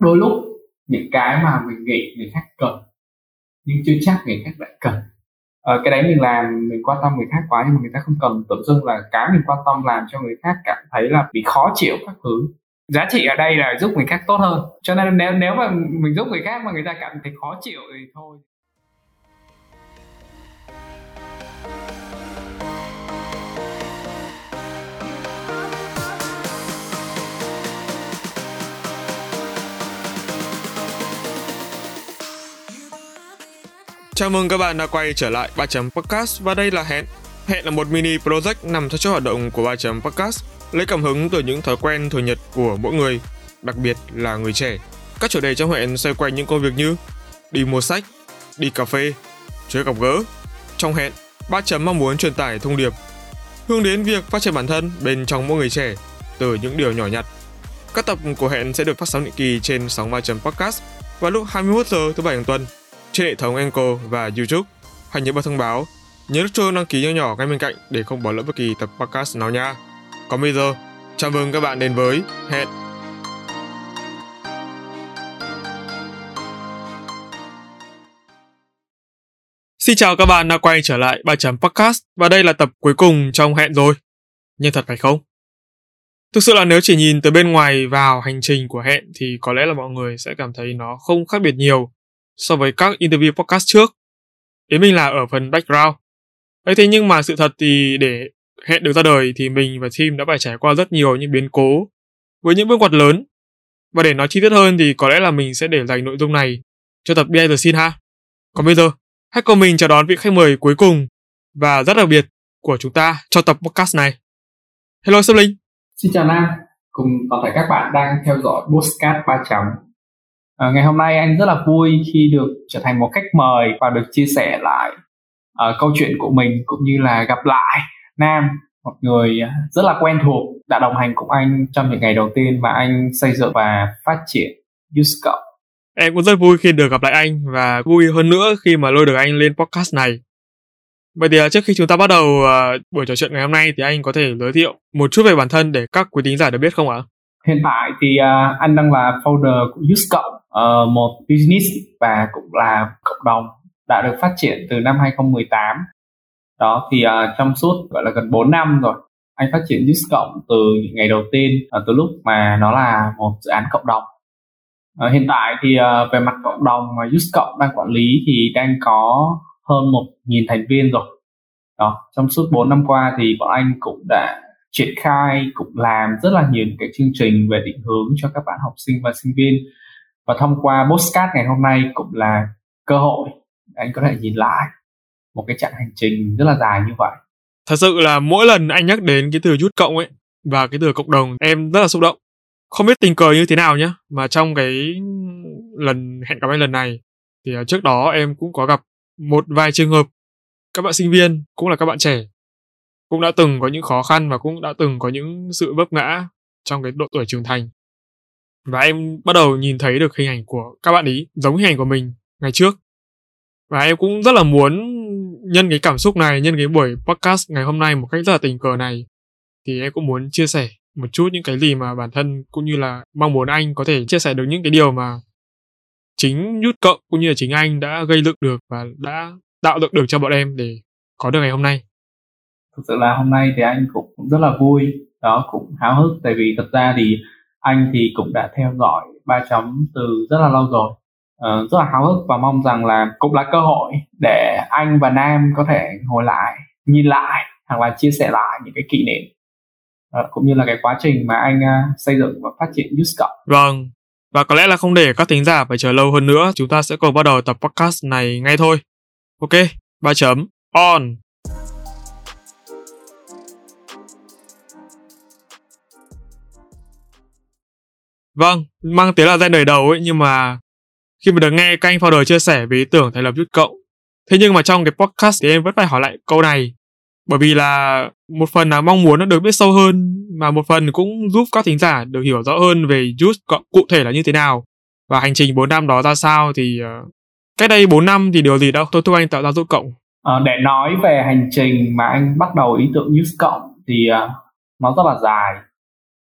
đôi lúc những cái mà mình nghĩ người khác cần nhưng chưa chắc người khác lại cần. Ờ, cái đấy mình làm mình quan tâm người khác quá nhưng mà người ta không cần. Tự dưng là cái mình quan tâm làm cho người khác cảm thấy là bị khó chịu các thứ. Giá trị ở đây là giúp người khác tốt hơn. Cho nên nếu nếu mà mình giúp người khác mà người ta cảm thấy khó chịu thì thôi. Chào mừng các bạn đã quay trở lại 3 chấm podcast và đây là Hẹn. Hẹn là một mini project nằm trong chuỗi hoạt động của 3 chấm podcast, lấy cảm hứng từ những thói quen thường nhật của mỗi người, đặc biệt là người trẻ. Các chủ đề trong hẹn xoay quanh những công việc như đi mua sách, đi cà phê, chơi gặp gỡ. Trong hẹn, 3 chấm mong muốn truyền tải thông điệp hướng đến việc phát triển bản thân bên trong mỗi người trẻ từ những điều nhỏ nhặt. Các tập của hẹn sẽ được phát sóng định kỳ trên sóng 3 chấm podcast vào lúc 21 giờ thứ bảy hàng tuần trên hệ thống Anchor và YouTube. Hãy nhớ bật thông báo, nhớ nút chuông đăng ký nhỏ nhỏ ngay bên cạnh để không bỏ lỡ bất kỳ tập podcast nào nha. Còn bây giờ, chào mừng các bạn đến với Hẹn. Xin chào các bạn đã quay trở lại 3 chấm podcast và đây là tập cuối cùng trong Hẹn rồi. Nhưng thật phải không? Thực sự là nếu chỉ nhìn từ bên ngoài vào hành trình của Hẹn thì có lẽ là mọi người sẽ cảm thấy nó không khác biệt nhiều so với các interview podcast trước. Ý mình là ở phần background. ấy thế nhưng mà sự thật thì để hẹn được ra đời thì mình và team đã phải trải qua rất nhiều những biến cố với những bước ngoặt lớn. Và để nói chi tiết hơn thì có lẽ là mình sẽ để dành nội dung này cho tập behind the scene ha. Còn bây giờ, hãy cùng mình chào đón vị khách mời cuối cùng và rất đặc biệt của chúng ta cho tập podcast này. Hello Sâm Linh. Xin chào Nam, cùng toàn thể các bạn đang theo dõi podcast 3 chấm À, ngày hôm nay anh rất là vui khi được trở thành một khách mời và được chia sẻ lại uh, câu chuyện của mình cũng như là gặp lại Nam, một người rất là quen thuộc đã đồng hành cùng anh trong những ngày đầu tiên mà anh xây dựng và phát triển Usco. Em cũng rất vui khi được gặp lại anh và vui hơn nữa khi mà lôi được anh lên podcast này. Vậy thì trước khi chúng ta bắt đầu uh, buổi trò chuyện ngày hôm nay thì anh có thể giới thiệu một chút về bản thân để các quý thính giả được biết không ạ? Hiện tại thì uh, anh đang là founder của Usco uh, một business và cũng là cộng đồng đã được phát triển từ năm 2018 đó thì uh, trong suốt gọi là gần 4 năm rồi anh phát triển Just Cộng từ những ngày đầu tiên uh, từ lúc mà nó là một dự án cộng đồng. Uh, hiện tại thì uh, về mặt cộng đồng mà Just Cộng đang quản lý thì đang có hơn một nghìn thành viên rồi. Đó trong suốt 4 năm qua thì bọn anh cũng đã triển khai cũng làm rất là nhiều cái chương trình về định hướng cho các bạn học sinh và sinh viên và thông qua postcard ngày hôm nay cũng là cơ hội để anh có thể nhìn lại một cái chặng hành trình rất là dài như vậy. Thật sự là mỗi lần anh nhắc đến cái từ rút cộng ấy và cái từ cộng đồng em rất là xúc động. Không biết tình cờ như thế nào nhé, mà trong cái lần hẹn gặp anh lần này thì à, trước đó em cũng có gặp một vài trường hợp. Các bạn sinh viên cũng là các bạn trẻ cũng đã từng có những khó khăn và cũng đã từng có những sự vấp ngã trong cái độ tuổi trưởng thành và em bắt đầu nhìn thấy được hình ảnh của các bạn ý, giống hình ảnh của mình ngày trước. Và em cũng rất là muốn nhân cái cảm xúc này, nhân cái buổi podcast ngày hôm nay một cách rất là tình cờ này. Thì em cũng muốn chia sẻ một chút những cái gì mà bản thân cũng như là mong muốn anh có thể chia sẻ được những cái điều mà chính nhút cộng cũng như là chính anh đã gây dựng được và đã tạo dựng được cho bọn em để có được ngày hôm nay. Thực sự là hôm nay thì anh cũng rất là vui, đó cũng háo hức. Tại vì thật ra thì anh thì cũng đã theo dõi ba chấm từ rất là lâu rồi uh, rất là háo hức và mong rằng là cũng là cơ hội để anh và Nam có thể ngồi lại nhìn lại hoặc là chia sẻ lại những cái kỷ niệm uh, cũng như là cái quá trình mà anh uh, xây dựng và phát triển Use Vâng, và có lẽ là không để các thính giả phải chờ lâu hơn nữa, chúng ta sẽ cùng bắt đầu tập podcast này ngay thôi. Ok, ba chấm on. Vâng, mang tiếng là danh đời đầu ấy nhưng mà khi mà được nghe các anh founder chia sẻ về ý tưởng thành lập rút Cộng thế nhưng mà trong cái podcast thì em vẫn phải hỏi lại câu này. Bởi vì là một phần là mong muốn nó được biết sâu hơn mà một phần cũng giúp các thính giả được hiểu rõ hơn về juice Cộng cụ thể là như thế nào. Và hành trình 4 năm đó ra sao thì uh, cách đây 4 năm thì điều gì đâu tôi thúc anh tạo ra Youth Cộng? À, để nói về hành trình mà anh bắt đầu ý tưởng juice Cộng thì uh, nó rất là dài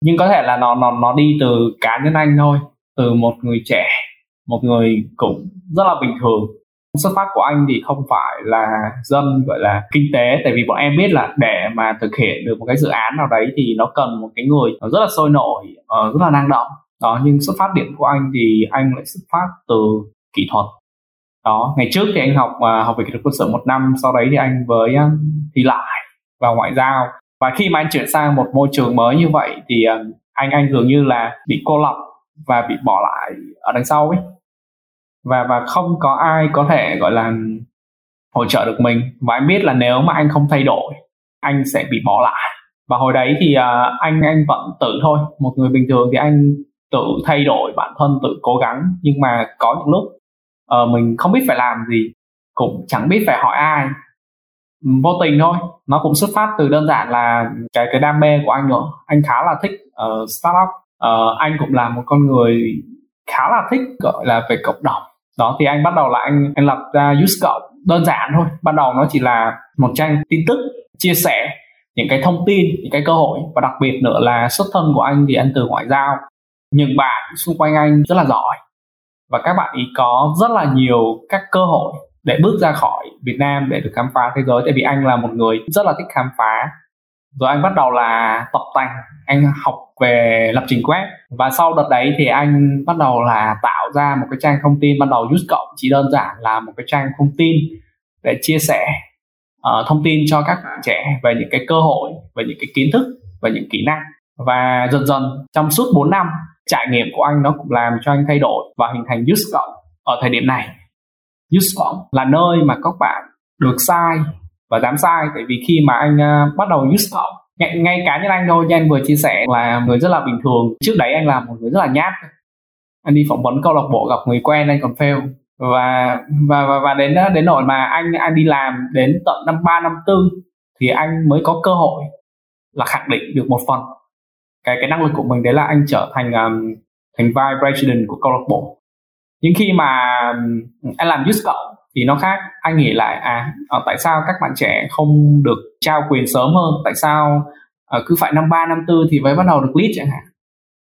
nhưng có thể là nó nó nó đi từ cá nhân anh thôi, từ một người trẻ, một người cũng rất là bình thường. Xuất phát của anh thì không phải là dân, gọi là kinh tế, tại vì bọn em biết là để mà thực hiện được một cái dự án nào đấy thì nó cần một cái người rất là sôi nổi ờ, rất là năng động. Đó, nhưng xuất phát điểm của anh thì anh lại xuất phát từ kỹ thuật. Đó, ngày trước thì anh học à, học về kỹ thuật quân sự một năm, sau đấy thì anh với à, thi lại vào ngoại giao và khi mà anh chuyển sang một môi trường mới như vậy thì ờ, anh anh dường như là bị cô lập và bị bỏ lại ở đằng sau ấy. Và và không có ai có thể gọi là hỗ trợ được mình. Và anh biết là nếu mà anh không thay đổi anh sẽ bị bỏ lại. Và hồi đấy thì uh, anh anh vẫn tự thôi. Một người bình thường thì anh tự thay đổi bản thân tự cố gắng. Nhưng mà có những lúc uh, mình không biết phải làm gì cũng chẳng biết phải hỏi ai vô tình thôi. Nó cũng xuất phát từ đơn giản là cái cái đam mê của anh nữa anh khá là thích uh, startup. Uh, anh cũng là một con người khá là thích gọi là về cộng đồng. Đó thì anh bắt đầu là anh anh lập ra use cộng đơn giản thôi. Ban đầu nó chỉ là một trang tin tức chia sẻ những cái thông tin những cái cơ hội và đặc biệt nữa là xuất thân của anh thì anh từ ngoại giao. Những bạn xung quanh anh rất là giỏi và các bạn ý có rất là nhiều các cơ hội để bước ra khỏi Việt Nam để được khám phá thế giới. Tại vì anh là một người rất là thích khám phá. Rồi anh bắt đầu là tập tành anh học về lập trình web. Và sau đợt đấy thì anh bắt đầu là tạo ra một cái trang thông tin ban đầu use cộng chỉ đơn giản là một cái trang thông tin để chia sẻ uh, thông tin cho các bạn trẻ về những cái cơ hội về những cái kiến thức và những kỹ năng. Và dần dần trong suốt 4 năm trải nghiệm của anh nó cũng làm cho anh thay đổi và hình thành use cộng ở thời điểm này use là nơi mà các bạn được sai và dám sai tại vì khi mà anh uh, bắt đầu use ngay, ngay cá nhân anh thôi như anh vừa chia sẻ là người rất là bình thường. Trước đấy anh là một người rất là nhát. Anh đi phỏng vấn câu lạc bộ gặp người quen anh còn fail. Và và và, và đến đến nỗi mà anh anh đi làm đến tận năm ba năm tư thì anh mới có cơ hội là khẳng định được một phần. Cái cái năng lực của mình đấy là anh trở thành um, thành vice president của câu lạc bộ nhưng khi mà anh làm youth cộng thì nó khác. Anh nghĩ lại à ờ, tại sao các bạn trẻ không được trao quyền sớm hơn? Tại sao uh, cứ phải năm ba năm tư thì mới bắt đầu được lead chẳng hạn?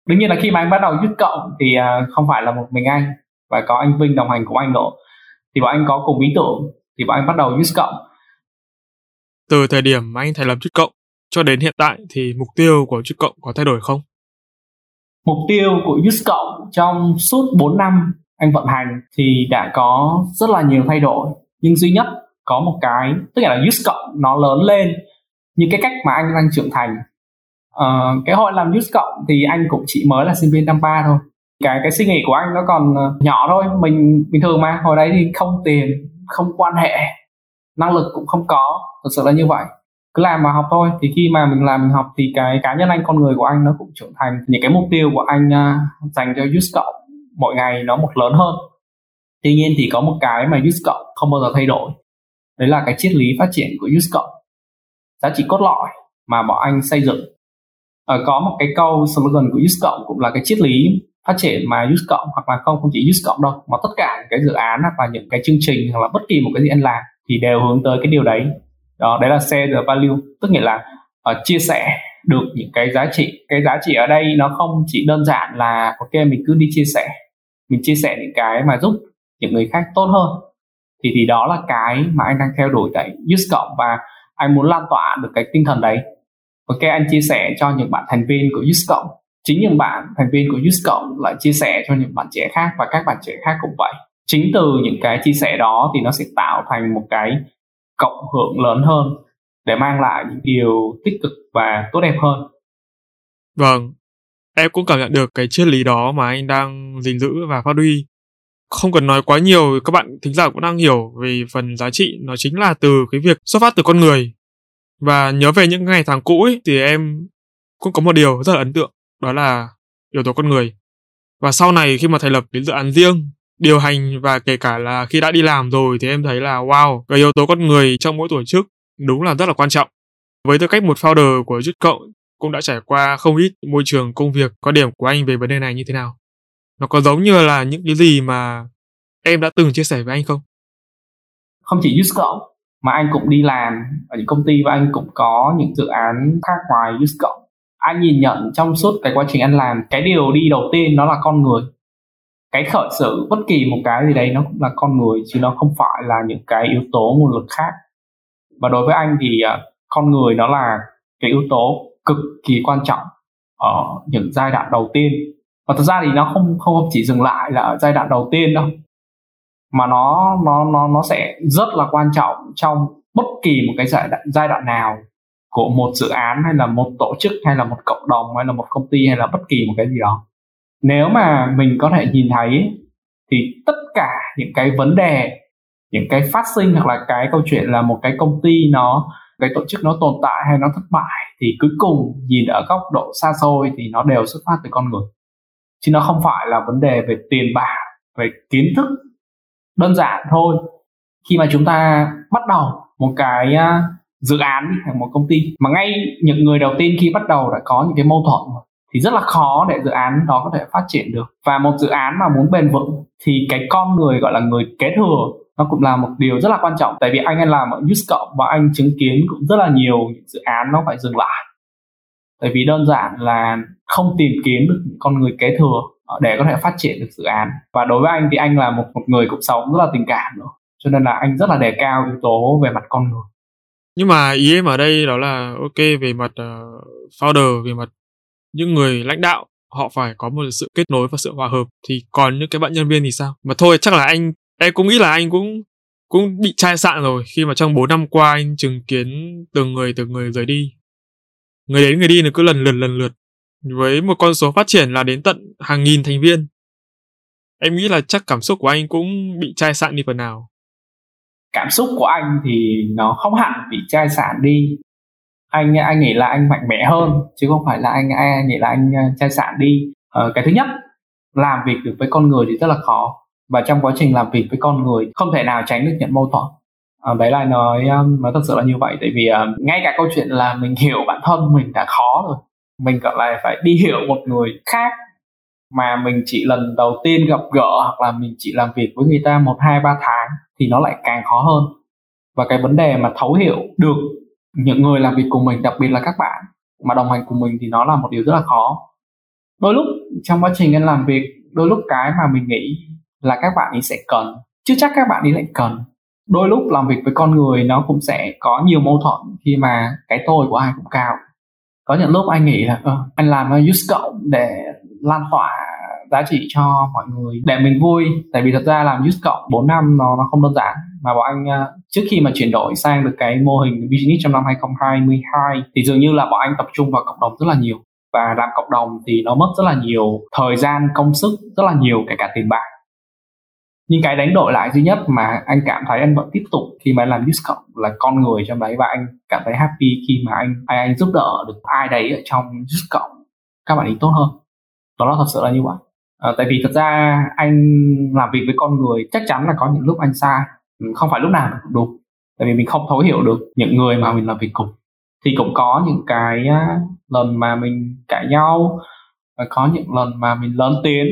Đương nhiên là khi mà anh bắt đầu youth cộng thì uh, không phải là một mình anh và có anh Vinh đồng hành cùng anh nữa. Thì bọn anh có cùng ý tưởng thì bọn anh bắt đầu youth cộng. Từ thời điểm mà anh thành lập youth cộng cho đến hiện tại thì mục tiêu của youth cộng có thay đổi không? Mục tiêu của youth cộng trong suốt 4 năm anh vận hành thì đã có rất là nhiều thay đổi. Nhưng duy nhất có một cái tức là use cộng nó lớn lên như cái cách mà anh đang trưởng thành. Uh, cái hội làm use cộng thì anh cũng chỉ mới là sinh viên năm ba thôi. Cái cái suy nghĩ của anh nó còn ờ, nhỏ thôi. Mình bình thường mà hồi đấy thì không tiền không quan hệ năng lực cũng không có. Thực sự là như vậy. Cứ làm mà học thôi. Thì khi mà mình làm mình học thì cái cá nhân anh con người của anh nó cũng trưởng thành. Những cái mục tiêu của anh uh, dành cho use cộng mỗi ngày nó một lớn hơn. Tuy nhiên thì có một cái mà use cộng không bao giờ thay đổi. Đấy là cái triết lý phát triển của use cộng giá trị cốt lõi mà bọn anh xây dựng. À, có một cái câu slogan của use cộng cũng là cái triết lý phát triển mà use cộng hoặc là không không chỉ use cộng đâu mà tất cả cái dự án hoặc là những cái chương trình hoặc là bất kỳ một cái gì anh làm thì đều hướng tới cái điều đấy. Đó đấy là share the value. Tức nghĩa là uh, chia sẻ được những cái giá trị. Cái giá trị ở đây nó không chỉ đơn giản là ok mình cứ đi chia sẻ mình chia sẻ những cái mà giúp những người khác tốt hơn. Thì thì đó là cái mà anh đang theo đuổi tại Use Cộng và anh muốn lan tỏa được cái tinh thần đấy. Ok, anh chia sẻ cho những bạn thành viên của Use Cộng. Chính những bạn thành viên của Use Cộng lại chia sẻ cho những bạn trẻ khác và các bạn trẻ khác cũng vậy. Chính từ những cái chia sẻ đó thì nó sẽ tạo thành một cái cộng hưởng lớn hơn để mang lại những điều tích cực và tốt đẹp hơn. Vâng em cũng cảm nhận được cái triết lý đó mà anh đang gìn giữ và phát huy. Không cần nói quá nhiều các bạn thính giả cũng đang hiểu về phần giá trị nó chính là từ cái việc xuất phát từ con người. Và nhớ về những ngày tháng cũ ấy, thì em cũng có một điều rất là ấn tượng đó là yếu tố con người. Và sau này khi mà thành lập cái dự án riêng điều hành và kể cả là khi đã đi làm rồi thì em thấy là wow cái yếu tố con người trong mỗi tổ chức đúng là rất là quan trọng. Với tư cách một founder của Jut Cộng cũng đã trải qua không ít môi trường công việc có điểm của anh về vấn đề này như thế nào. Nó có giống như là những cái gì mà em đã từng chia sẻ với anh không? Không chỉ use mà anh cũng đi làm ở những công ty và anh cũng có những dự án khác ngoài use anh nhìn nhận trong suốt cái quá trình anh làm, cái điều đi đầu tiên nó là con người. Cái khởi sự bất kỳ một cái gì đấy nó cũng là con người, chứ nó không phải là những cái yếu tố nguồn lực khác. Và đối với anh thì à, con người nó là cái yếu tố cực kỳ quan trọng ở những giai đoạn đầu tiên. Và thực ra thì nó không không chỉ dừng lại là ở giai đoạn đầu tiên đâu mà nó nó nó nó sẽ rất là quan trọng trong bất kỳ một cái giai đoạn, giai đoạn nào của một dự án hay là một tổ chức hay là một cộng đồng hay là một công ty hay là bất kỳ một cái gì đó. Nếu mà mình có thể nhìn thấy thì tất cả những cái vấn đề những cái phát sinh hoặc là cái câu chuyện là một cái công ty nó cái tổ chức nó tồn tại hay nó thất bại thì cuối cùng nhìn ở góc độ xa xôi thì nó đều xuất phát từ con người. Chứ nó không phải là vấn đề về tiền bạc, về kiến thức đơn giản thôi. Khi mà chúng ta bắt đầu một cái à, dự án hay một công ty, mà ngay những người đầu tiên khi bắt đầu đã có những cái mâu thuẫn thì rất là khó để dự án đó có thể phát triển được. Và một dự án mà muốn bền vững thì cái con người gọi là người kế thừa nó cũng là một điều rất là quan trọng tại vì anh ấy làm ở Use Cộng và anh chứng kiến cũng rất là nhiều những dự án nó phải dừng lại. Tại vì đơn giản là không tìm kiếm được những con người kế thừa ờ, để có thể phát triển được dự án. Và đối với anh thì anh là một một người cũng sống rất là tình cảm nữa cho nên là anh rất là đề cao yếu tố về mặt con người. Nhưng mà ý em ở đây đó là ok về mặt uh, founder về mặt những người lãnh đạo họ phải có một sự kết nối và sự hòa hợp thì còn những cái bạn nhân viên thì sao? Mà thôi chắc là anh em cũng nghĩ là anh cũng cũng bị chai sạn rồi. Khi mà trong 4 năm qua anh chứng kiến từng người từng người rời đi. Người đến người đi nó cứ lần lượt lần lượt. Với một con số phát triển là đến tận hàng nghìn thành viên. Em nghĩ là chắc cảm xúc của anh cũng bị chai sạn đi phần nào. Cảm xúc của anh thì nó không hẳn bị chai sạn đi. Anh anh nghĩ là anh mạnh mẽ hơn chứ không phải là anh anh nghĩ là anh à, chai sạn đi. Ờ, cái thứ nhất làm việc được với con người thì rất là khó và trong quá trình làm việc với con người không thể nào tránh được nhận mâu thuẫn. À, đấy là nói um, nói thật sự là như vậy tại vì uh, ngay cả câu chuyện là mình hiểu bản thân mình đã khó rồi mình còn lại phải đi hiểu một người khác. Mà mình chỉ lần đầu tiên gặp gỡ hoặc là mình chỉ làm việc với người ta một hai ba tháng thì nó lại càng khó hơn. Và cái vấn đề mà thấu hiểu được những người làm việc cùng mình đặc biệt là các bạn mà đồng hành cùng mình thì nó là một điều rất là khó. Đôi lúc trong quá trình anh làm việc đôi lúc cái mà mình nghĩ là các bạn ấy sẽ cần. Chứ chắc các bạn ấy lại cần. Đôi lúc làm việc với con người nó cũng sẽ có nhiều mâu thuẫn khi mà cái tôi của ai cũng cao. Có những lúc anh nghĩ là ờ, anh làm use cộng để lan tỏa giá trị cho mọi người để mình vui. Tại vì thật ra làm use cộng 4 năm nó nó không đơn giản. Mà bọn anh ờ, trước khi mà chuyển đổi sang được cái mô hình business trong năm 2022 thì dường như là bọn anh tập trung vào cộng đồng rất là nhiều. Và làm cộng đồng thì nó mất rất là nhiều thời gian công sức rất là nhiều kể cả tiền bạc nhưng cái đánh đổi lại duy nhất mà anh cảm thấy anh vẫn tiếp tục khi mà anh làm use cộng là con người trong đấy và anh cảm thấy happy khi mà anh anh, anh giúp đỡ được ai đấy ở trong use cộng. Các bạn ý tốt hơn. Đó là thật sự là như vậy. À, tại vì thật ra anh làm việc với con người chắc chắn là có những lúc anh sai. Ừ, không phải lúc nào cũng đúng. Tại vì mình không thấu hiểu được những người mà mình làm việc cùng. Thì cũng có những cái lần mà mình cãi nhau và có những lần mà mình lớn tiếng.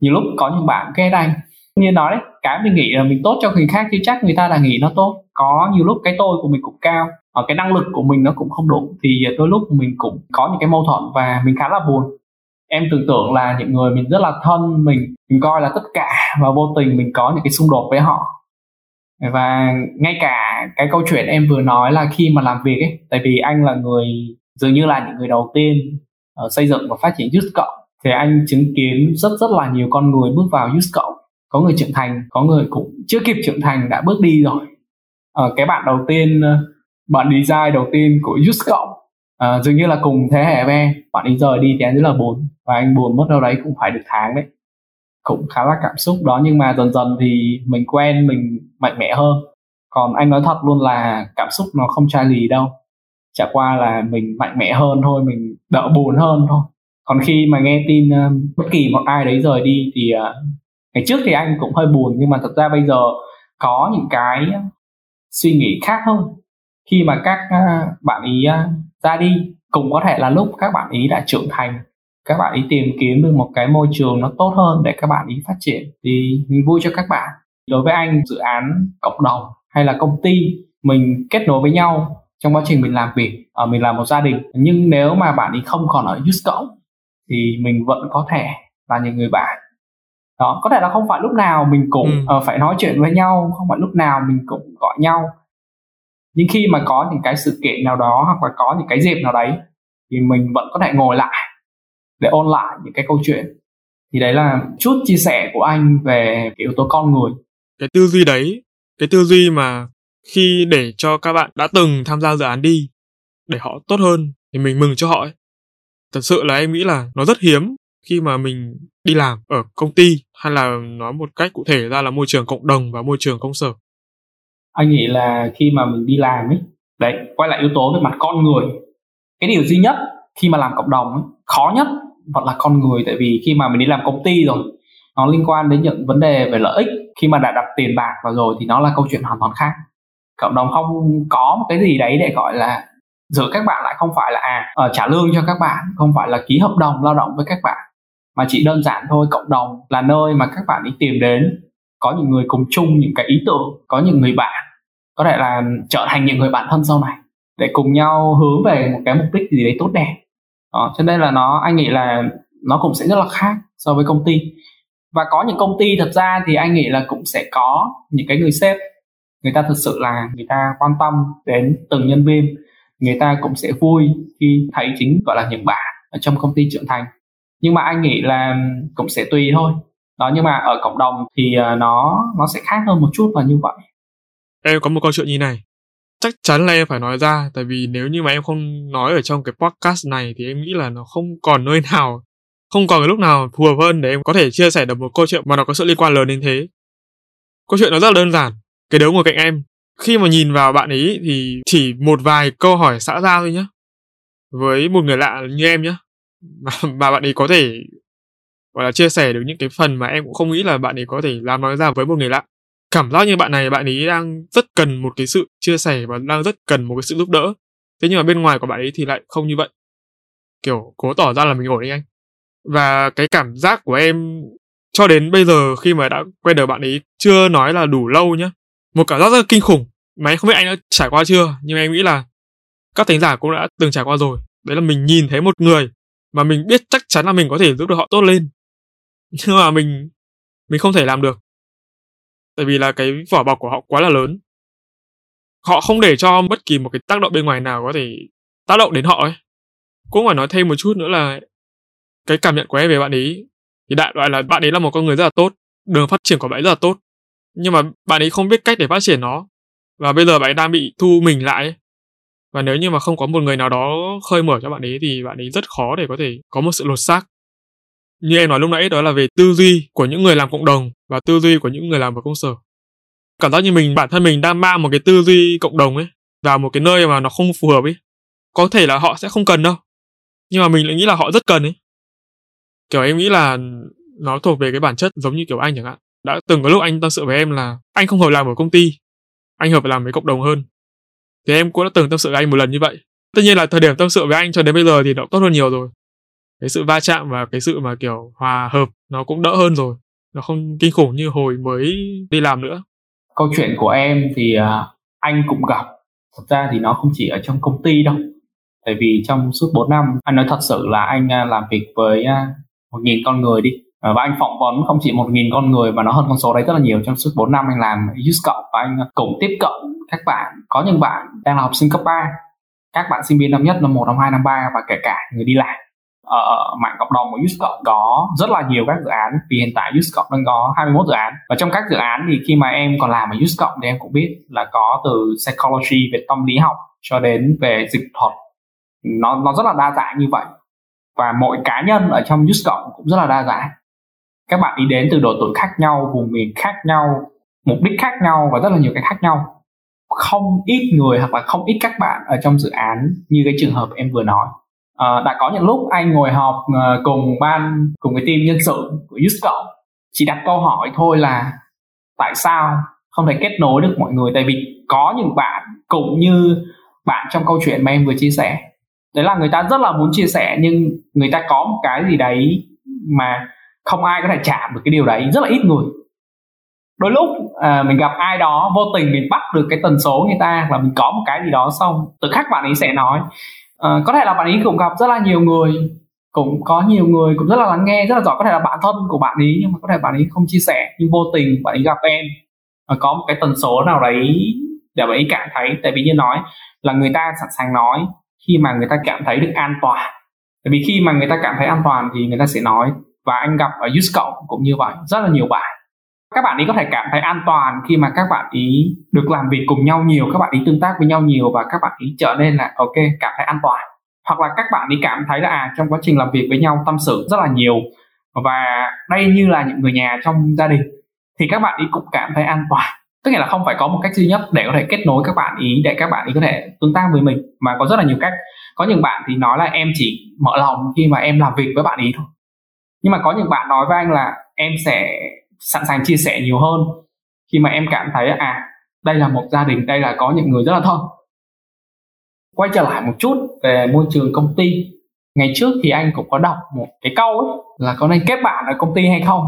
Nhiều lúc có những bạn ghét anh như nói đấy cái mình nghĩ là mình tốt cho người khác chứ chắc người ta là nghĩ nó tốt. Có nhiều lúc cái tôi của mình cũng cao ở cái năng lực của mình nó cũng không đủ thì đôi lúc mình cũng có những cái mâu thuẫn và mình khá là buồn. Em tưởng tượng là những người mình rất là thân mình mình coi là tất cả và vô tình mình có những cái xung đột với họ. Và ngay cả cái câu chuyện em vừa nói là khi mà làm việc ấy tại vì anh là người dường như là những người đầu tiên uh, xây dựng và phát triển Use Cộng thì anh chứng kiến rất rất là nhiều con người bước vào Use Cộng có người trưởng thành có người cũng chưa kịp trưởng thành đã bước đi rồi. À, cái bạn đầu tiên ờ, bạn design đầu tiên của Just Cộng à, dường như là cùng thế hệ với em. Bạn đi rời đi thì anh rất là buồn và anh buồn mất đâu đấy cũng phải được tháng đấy. Cũng khá là cảm xúc đó nhưng mà dần dần thì mình quen mình mạnh mẽ hơn. Còn anh nói thật luôn là cảm xúc nó không trai lì đâu. Chả qua là mình mạnh mẽ hơn thôi mình đỡ buồn hơn thôi. Còn khi mà nghe tin uh, bất kỳ một ai đấy rời đi thì uh, ngày trước thì anh cũng hơi buồn, nhưng mà thật ra bây giờ có những cái suy nghĩ khác hơn. Khi mà các à, bạn ý à, ra đi, cũng có thể là lúc các bạn ý đã trưởng thành, các bạn ý tìm kiếm được một cái môi trường nó tốt hơn để các bạn ý phát triển, thì mình vui cho các bạn. Đối với anh, dự án cộng đồng hay là công ty, mình kết nối với nhau trong quá trình mình làm việc ở mình làm một gia đình. Nhưng nếu mà bạn ý không còn ở Use Cộng, thì mình vẫn có thể là những người bạn đó có thể là không phải lúc nào mình cũng ừ. uh, phải nói chuyện với nhau không phải lúc nào mình cũng gọi nhau nhưng khi mà có những cái sự kiện nào đó hoặc là có những cái dịp nào đấy thì mình vẫn có thể ngồi lại để ôn lại những cái câu chuyện thì đấy là chút chia sẻ của anh về cái yếu tố con người cái tư duy đấy cái tư duy mà khi để cho các bạn đã từng tham gia dự án đi để họ tốt hơn thì mình mừng cho họ ấy. thật sự là em nghĩ là nó rất hiếm khi mà mình đi làm ở công ty hay là nói một cách cụ thể ra là môi trường cộng đồng và môi trường công sở? Anh nghĩ là khi mà mình đi làm ấy đấy quay lại yếu tố về mặt con người. Cái điều duy nhất khi mà làm cộng đồng ấy, khó nhất vẫn là con người tại vì khi mà mình đi làm công ty rồi nó liên quan đến những vấn đề về lợi ích. Khi mà đã đặt tiền bạc vào rồi thì nó là câu chuyện hoàn toàn khác. Cộng đồng không có một cái gì đấy để gọi là giữa các bạn lại không phải là à ờ, trả lương cho các bạn không phải là ký hợp đồng lao động với các bạn mà chỉ đơn giản thôi cộng đồng là nơi mà các bạn đi tìm đến. Có những người cùng chung những cái ý tưởng có những người bạn. Có thể là trở thành những người bạn thân sau này để cùng nhau hướng về một cái mục đích gì đấy tốt đẹp. Đó, cho nên là nó anh nghĩ là nó cũng sẽ rất là khác so với công ty. Và có những công ty thật ra thì anh nghĩ là cũng sẽ có những cái người sếp. Người ta thực sự là người ta quan tâm đến từng nhân viên. Người ta cũng sẽ vui khi thấy chính gọi là những bạn ở trong công ty trưởng thành nhưng mà anh nghĩ là cũng sẽ tùy thôi. Đó, nhưng mà ở cộng đồng thì ờ, nó nó sẽ khác hơn một chút là như vậy. Em có một câu chuyện như này. Chắc chắn là em phải nói ra, tại vì nếu như mà em không nói ở trong cái podcast này thì em nghĩ là nó không còn nơi nào, không còn cái lúc nào phù hợp hơn để em có thể chia sẻ được một câu chuyện mà nó có sự liên quan lớn đến thế. Câu chuyện nó rất là đơn giản, cái đứa ngồi cạnh em. Khi mà nhìn vào bạn ấy thì chỉ một vài câu hỏi xã giao thôi nhá, với một người lạ như em nhá mà, mà bạn ấy có thể gọi là chia sẻ được những cái phần mà em cũng không nghĩ là bạn ấy có thể làm nói ra với một người lạ. Cảm giác như bạn này bạn ấy đang rất cần một cái sự chia sẻ và đang rất cần một cái sự giúp đỡ. Thế nhưng mà bên ngoài của bạn ấy thì lại không như vậy. Kiểu cố tỏ ra là mình ổn đấy anh. Và cái cảm giác của em cho đến bây giờ khi mà đã quen được bạn ấy chưa nói là đủ lâu nhá. Một cảm giác rất là kinh khủng mà em không biết anh đã trải qua chưa nhưng em nghĩ là các thính giả cũng đã từng trải qua rồi. Đấy là mình nhìn thấy một người mà mình biết chắc chắn là mình có thể giúp được họ tốt lên. Nhưng mà mình mình không thể làm được. Tại vì là cái vỏ bọc của họ quá là lớn. Họ không để cho bất kỳ một cái tác động bên ngoài nào có thể tác động đến họ ấy. Cũng phải nói thêm một chút nữa là cái cảm nhận của em về bạn ấy thì đại loại là bạn ấy là một con người rất là tốt, đường phát triển của bạn ấy rất là tốt. Nhưng mà bạn ấy không biết cách để phát triển nó. Và bây giờ bạn ấy đang bị thu mình lại ấy và nếu như mà không có một người nào đó khơi mở cho bạn ấy thì bạn ấy rất khó để có thể có một sự lột xác. Như em nói lúc nãy đó là về tư duy của những người làm cộng đồng và tư duy của những người làm ở công sở. Cảm giác như mình, bản thân mình đang mang một cái tư duy cộng đồng ấy vào một cái nơi mà nó không phù hợp ấy, có thể là họ sẽ không cần đâu, nhưng mà mình lại nghĩ là họ rất cần ấy. Kiểu em nghĩ là nó thuộc về cái bản chất giống như kiểu anh chẳng hạn. Đã từng có lúc anh tâm sự với em là anh không hợp làm ở công ty, anh hợp làm với cộng đồng hơn thì em cũng đã từng tâm sự với anh một lần như vậy. Tất nhiên là thời điểm tâm sự với anh cho đến bây giờ thì nó tốt hơn nhiều rồi. Cái sự va chạm và cái sự mà, kiểu, hòa hợp nó cũng đỡ hơn rồi. Nó không kinh khủng như hồi mới đi làm nữa. Câu chuyện của em thì à, anh cũng gặp. Thật ra thì nó không chỉ ở trong công ty đâu. Tại vì trong suốt 4 năm, anh nói thật sự là anh à, làm việc với à, một nghìn con người đi. Ờ, và anh phỏng vấn không chỉ một nghìn con người mà nó hơn con số đấy rất là nhiều trong suốt 4 năm anh làm. Use Cộng và anh ờ, cũng tiếp cận các bạn. Có những bạn đang là học sinh cấp 3 các bạn sinh viên năm nhất năm 1, năm 2, năm 3 và kể cả người đi làm. Ở mạng cộng đồng của Use Cộng có rất là nhiều các dự án. Vì hiện tại Use Cộng đang có 21 dự án. Và trong các dự án thì khi mà em còn làm ở Use Cộng thì em cũng biết là có từ psychology về tâm lý học cho đến về dịch thuật. Nó nó rất là đa dạng như vậy. Và mỗi cá nhân ở trong Use Cộng cũng rất là đa dạng các bạn đi đến từ độ tuổi khác nhau vùng miền khác nhau mục đích khác nhau và rất là nhiều cái khác nhau. Không ít người hoặc là không ít các bạn ở trong dự án như cái trường hợp em vừa nói. À, đã có những lúc anh ngồi họp ờ, cùng ban cùng cái team nhân sự của Use chỉ đặt câu hỏi thôi là tại sao không thể kết nối được mọi người? Tại vì có những bạn cũng như bạn trong câu chuyện mà em vừa chia sẻ. Đấy là người ta rất là muốn chia sẻ nhưng người ta có một cái gì đấy mà không ai có thể chạm được cái điều đấy. Rất là ít người. Đôi lúc à, mình gặp ai đó vô tình mình bắt được cái tần số người ta là mình có một cái gì đó xong từ khắc bạn ấy sẽ nói à, có thể là bạn ấy cũng gặp rất là nhiều người cũng có nhiều người cũng rất là lắng nghe rất là giỏi. Có thể là bạn thân của bạn ấy nhưng mà có thể bạn ấy không chia sẻ nhưng vô tình bạn ấy gặp em và có một cái tần số nào đấy để bạn ấy cảm thấy. Tại vì như nói là người ta sẵn sàng nói khi mà người ta cảm thấy được an toàn. Tại vì khi mà người ta cảm thấy an toàn thì người ta sẽ nói và anh gặp ở Use Cộng cũng như vậy. Rất là nhiều bạn. Các bạn ấy có thể cảm thấy an toàn khi mà các bạn ý được làm việc cùng nhau nhiều, các bạn ý tương tác với nhau nhiều và các bạn ý trở nên là, ok, cảm thấy an toàn. Hoặc là các bạn ý cảm thấy là à trong quá trình làm việc với nhau, tâm sự rất là nhiều. Và đây như là những người nhà trong gia đình, thì các bạn ý cũng cảm thấy an toàn. Tức nghĩa là không phải có một cách duy nhất để có thể kết nối các bạn ý, để các bạn ý có thể tương tác với mình, mà có rất là nhiều cách. Có những bạn thì nói là em chỉ mở lòng khi mà em làm việc với bạn ý thôi nhưng mà có những bạn nói với anh là em sẽ sẵn sàng chia sẻ nhiều hơn. Khi mà em cảm thấy à đây là một gia đình, đây là có những người rất là thân. Quay trở lại một chút về môi trường công ty. Ngày trước thì anh cũng có đọc một cái câu ấy là có nên kết bạn ở công ty hay không?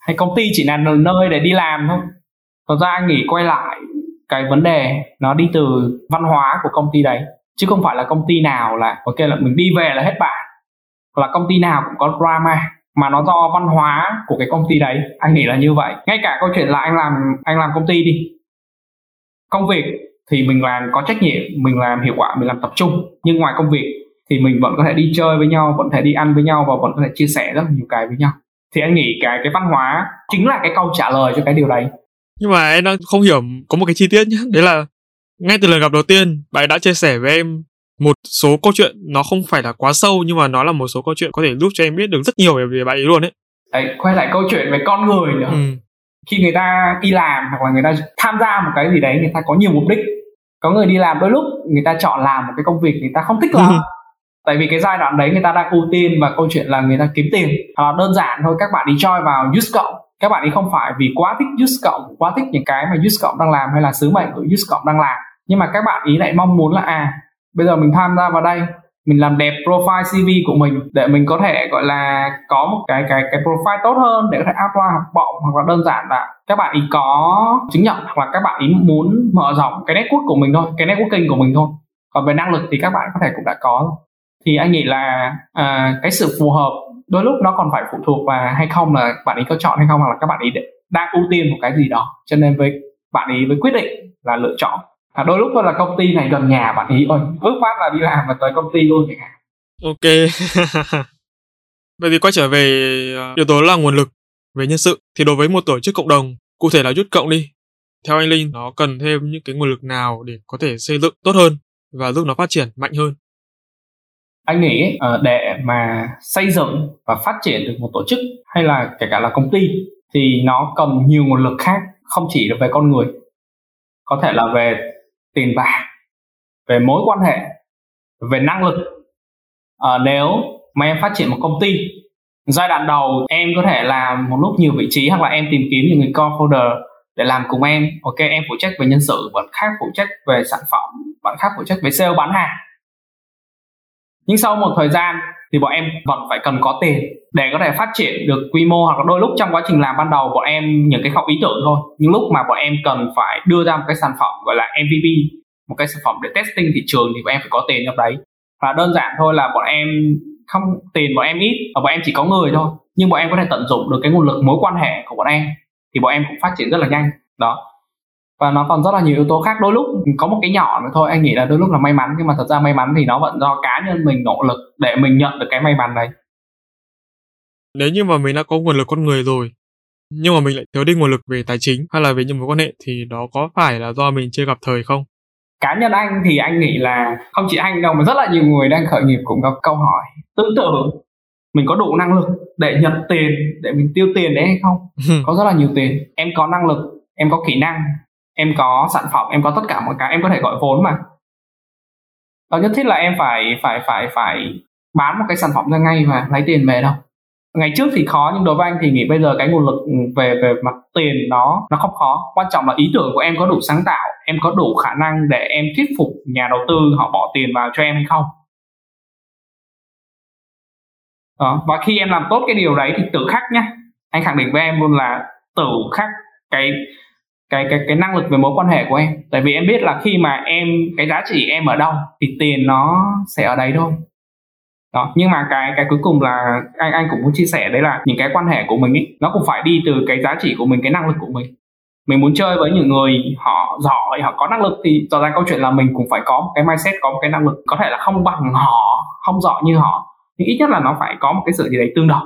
Hay công ty chỉ là nơi để đi làm thôi? Thật ra anh nghĩ quay lại cái vấn đề nó đi từ văn hóa của công ty đấy. Chứ không phải là công ty nào là, ok là mình đi về là hết bạn. Là công ty nào cũng có drama mà nó do văn hóa của cái công ty đấy. Anh nghĩ là như vậy. Ngay cả câu chuyện là anh làm anh làm công ty đi. Công việc thì mình làm có trách nhiệm, mình làm hiệu quả, mình làm tập trung. Nhưng ngoài công việc thì mình vẫn có thể đi chơi với nhau, vẫn có thể đi ăn với nhau và vẫn có thể chia sẻ rất là nhiều cái với nhau. Thì anh nghĩ cái cái văn hóa chính là cái câu trả lời cho cái điều đấy. Nhưng mà em đang không hiểu, có một cái chi tiết nhé đấy là ngay từ lần gặp đầu tiên bạn đã chia sẻ với em một số câu chuyện nó không phải là quá sâu nhưng mà nó là một số câu chuyện có thể giúp cho em biết được rất nhiều về, về bạn ấy luôn ấy. Đấy quay lại câu chuyện về con người nữa. Ừ. khi người ta đi làm hoặc là người ta tham gia một cái gì đấy người ta có nhiều mục đích. Có người đi làm đôi lúc người ta chọn làm một cái công việc người ta không thích lắm. Ừ. tại vì cái giai đoạn đấy người ta đang ưu tiên và câu chuyện là người ta kiếm tiền. Hoặc là đơn giản thôi các bạn đi choi vào use cộng. Các bạn ấy không phải vì quá thích use cộng quá thích những cái mà use cộng đang làm hay là sứ mệnh của use cộng đang làm. Nhưng mà các bạn ý lại mong muốn là à bây giờ mình tham gia vào đây mình làm đẹp profile CV của mình để mình có thể gọi là có một cái cái cái profile tốt hơn để có thể apply học bổng hoặc là đơn giản là các bạn ý có chứng nhận hoặc là các bạn ý muốn mở rộng cái network của mình thôi cái networking của mình thôi. Còn về năng lực thì các bạn có thể cũng đã có rồi. Thì anh nghĩ là à, cái sự phù hợp đôi lúc nó còn phải phụ thuộc vào hay không là bạn ý có chọn hay không hoặc là các bạn ý đang ưu tiên một cái gì đó. Cho nên với bạn ý với quyết định là lựa chọn à, đôi lúc là công ty này gần nhà bạn ý ơi bước phát là đi làm và tới công ty luôn chẳng hạn. Ok. Vậy thì quay trở về ờ, yếu tố là nguồn lực về nhân sự. Thì đối với một tổ chức cộng đồng cụ thể là rút cộng đi. Theo anh linh nó cần thêm những cái nguồn lực nào để có thể xây dựng tốt hơn và giúp nó phát triển mạnh hơn? Anh nghĩ ờ, để mà xây dựng và phát triển được một tổ chức hay là kể cả là công ty thì nó cần nhiều nguồn lực khác không chỉ là về con người. Có thể là về tiền bạc về mối quan hệ về năng lực. À, nếu mà em phát triển một công ty giai đoạn đầu em có thể làm một lúc nhiều vị trí hoặc là em tìm kiếm những người co-founder để làm cùng em. Ok em phụ trách về nhân sự bạn khác phụ trách về sản phẩm bạn khác phụ trách về sale bán hàng. Nhưng sau một thời gian thì bọn em vẫn phải cần có tiền để có thể phát triển được quy mô hoặc là đôi lúc trong quá trình làm ban đầu bọn em những cái khâu ý tưởng thôi nhưng lúc mà bọn em cần phải đưa ra một cái sản phẩm gọi là MVP một cái sản phẩm để testing thị trường thì bọn em phải có tiền trong đấy và đơn giản thôi là bọn em không tiền bọn em ít và bọn em chỉ có người thôi nhưng bọn em có thể tận dụng được cái nguồn lực mối quan hệ của bọn em thì bọn em cũng phát triển rất là nhanh đó và nó còn rất là nhiều yếu tố khác. Đôi lúc có một cái nhỏ nữa thôi anh nghĩ là đôi lúc là may mắn nhưng mà thật ra may mắn thì nó vẫn do cá nhân mình nỗ lực để mình nhận được cái may mắn đấy. Nếu như mà mình đã có nguồn lực con người rồi nhưng mà mình lại thiếu đi nguồn lực về tài chính hay là về những mối quan hệ thì đó có phải là do mình chưa gặp thời không? Cá nhân anh thì anh nghĩ là không chỉ anh đâu mà rất là nhiều người đang khởi nghiệp cũng có câu hỏi tương tự mình có đủ năng lực để nhận tiền để mình tiêu tiền đấy hay không? Có rất là nhiều tiền. Em có năng lực em có kỹ năng em có sản phẩm, em có tất cả mọi cái, em có thể gọi vốn mà. Đâu nhất thiết là em phải phải phải phải bán một cái sản phẩm ra ngay và lấy tiền về đâu. Ngày trước thì khó, nhưng đối với anh thì nghĩ bây giờ cái nguồn lực về về mặt tiền nó nó không khó. Quan trọng là ý tưởng của em có đủ sáng tạo, em có đủ khả năng để em thuyết phục nhà đầu tư họ bỏ tiền vào cho em hay không. Đó. và khi em làm tốt cái điều đấy thì tự khắc nhé anh khẳng định với em luôn là tự khắc cái cái cái cái năng lực về mối quan hệ của em. Tại vì em biết là khi mà em, cái giá trị em ở đâu thì tiền nó sẽ ở đấy thôi. Đó, nhưng mà cái cái cuối cùng là anh anh cũng muốn chia sẻ đấy là những cái quan hệ của mình ấy nó cũng phải đi từ cái giá trị của mình, cái năng lực của mình. Mình muốn chơi với những người họ giỏi, họ có năng lực thì rõ ràng câu chuyện là mình cũng phải có một cái mindset, có một cái năng lực. Có thể là không bằng họ, không giỏi như họ, nhưng ít nhất là nó phải có một cái sự gì đấy tương đồng.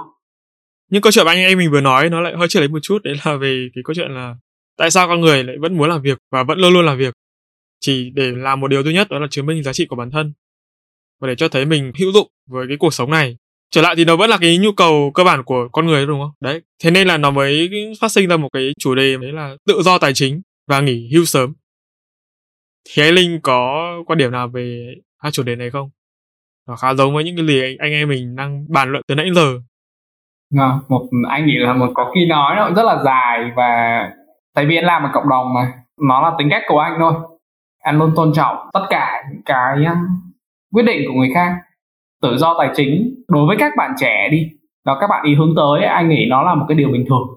Nhưng câu chuyện anh em mình vừa nói nó lại hơi chưa lấy một chút, đấy là về cái câu chuyện là tại sao con người lại vẫn muốn làm việc và vẫn luôn luôn làm việc? Chỉ để làm một điều duy nhất đó là chứng minh giá trị của bản thân. Và để cho thấy mình hữu dụng với cái cuộc sống này. Trở lại thì nó vẫn là cái nhu cầu cơ bản của con người đúng không? Đấy thế nên là nó mới phát sinh ra một cái chủ đề đấy là tự do tài chính và nghỉ hưu sớm. Thì anh linh có quan điểm nào về hai chủ đề này không? Nó khá giống với những cái gì anh em mình đang bàn luận từ nãy giờ. À, một anh nghĩ là một có khi nói nó rất là dài và tại vì anh làm ở cộng đồng mà. Nó là tính cách của anh thôi. Anh luôn tôn trọng tất cả những cái um, quyết định của người khác. Tự do tài chính. Đối với các bạn trẻ đi. Đó các bạn ý hướng tới anh nghĩ nó là một cái điều bình thường.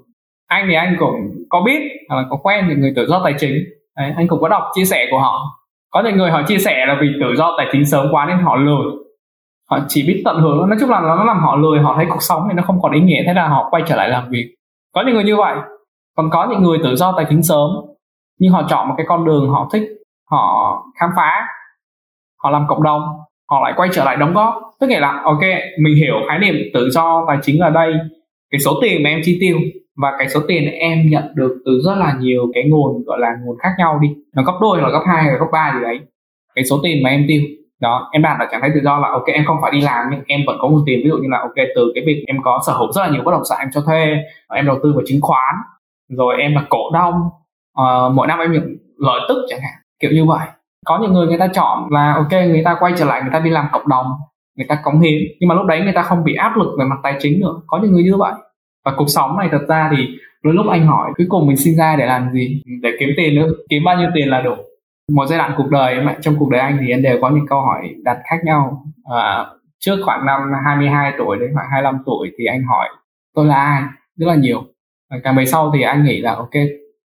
Anh thì anh cũng có biết hoặc là có quen những người tự do tài chính. Đấy, anh cũng có đọc chia sẻ của họ. Có những người họ chia sẻ là vì tự do tài chính sớm quá nên họ lười. Họ chỉ biết tận hưởng nói chung là nó làm họ lười họ thấy cuộc sống thì nó không còn ý nghĩa thế là họ quay trở lại làm việc. Có những người như vậy còn có những người tự do tài chính sớm nhưng họ chọn một cái con đường họ thích, họ khám phá, họ làm cộng đồng, họ lại quay trở lại đóng góp. Tức nghĩa là, ok, mình hiểu khái niệm tự do tài chính ở đây. Cái số tiền mà em chi tiêu và cái số tiền em nhận được từ rất là nhiều cái nguồn, gọi là, nguồn khác nhau đi. Nó gấp đôi hoặc gấp hai hoặc gấp ba gì đấy. Cái số tiền mà em tiêu, đó, em đạt ở trạng thái tự do là, ok, em không phải đi làm, nhưng em vẫn có nguồn tiền. Ví dụ như là, ok, từ cái việc em có sở hữu rất là nhiều bất động sản em cho thuê, em đầu tư vào chứng khoán rồi em là cổ đông uh, mỗi năm em nhận lợi tức chẳng hạn kiểu như vậy. Có những người người ta chọn là ok người ta quay trở lại người ta đi làm cộng đồng người ta cống hiến nhưng mà lúc đấy người ta không bị áp lực về mặt tài chính nữa. Có những người như vậy. Và cuộc sống này thật ra thì đôi lúc anh hỏi cuối cùng mình sinh ra để làm gì? Để kiếm tiền nữa. Kiếm bao nhiêu tiền là đủ. Một giai đoạn cuộc đời mà trong cuộc đời anh thì anh đều có những câu hỏi đặt khác nhau. À, trước khoảng năm 22 tuổi đến khoảng 25 tuổi thì anh hỏi tôi là ai? Rất là nhiều và càng về sau thì anh nghĩ là ok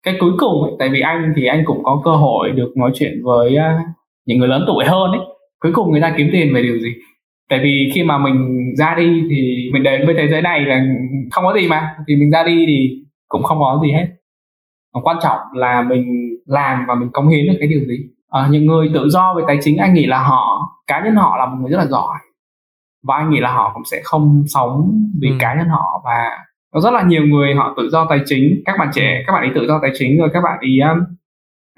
cái cuối cùng ấy, tại vì anh thì anh cũng có cơ hội được nói chuyện với uh, những người lớn tuổi hơn ấy. Cuối cùng người ta kiếm tiền về điều gì? Tại vì khi mà mình ra đi thì mình đến với thế giới này là không có gì mà thì mình ra đi thì cũng không có gì hết. Và quan trọng là mình làm và mình cống hiến được cái điều gì. À, những người tự do về tài chính anh nghĩ là họ cá nhân họ là một người rất là giỏi. Và anh nghĩ là họ cũng sẽ không sống vì ừ. cá nhân họ và có rất là nhiều người họ tự do tài chính. Các bạn trẻ các bạn ý tự do tài chính rồi các bạn ý um,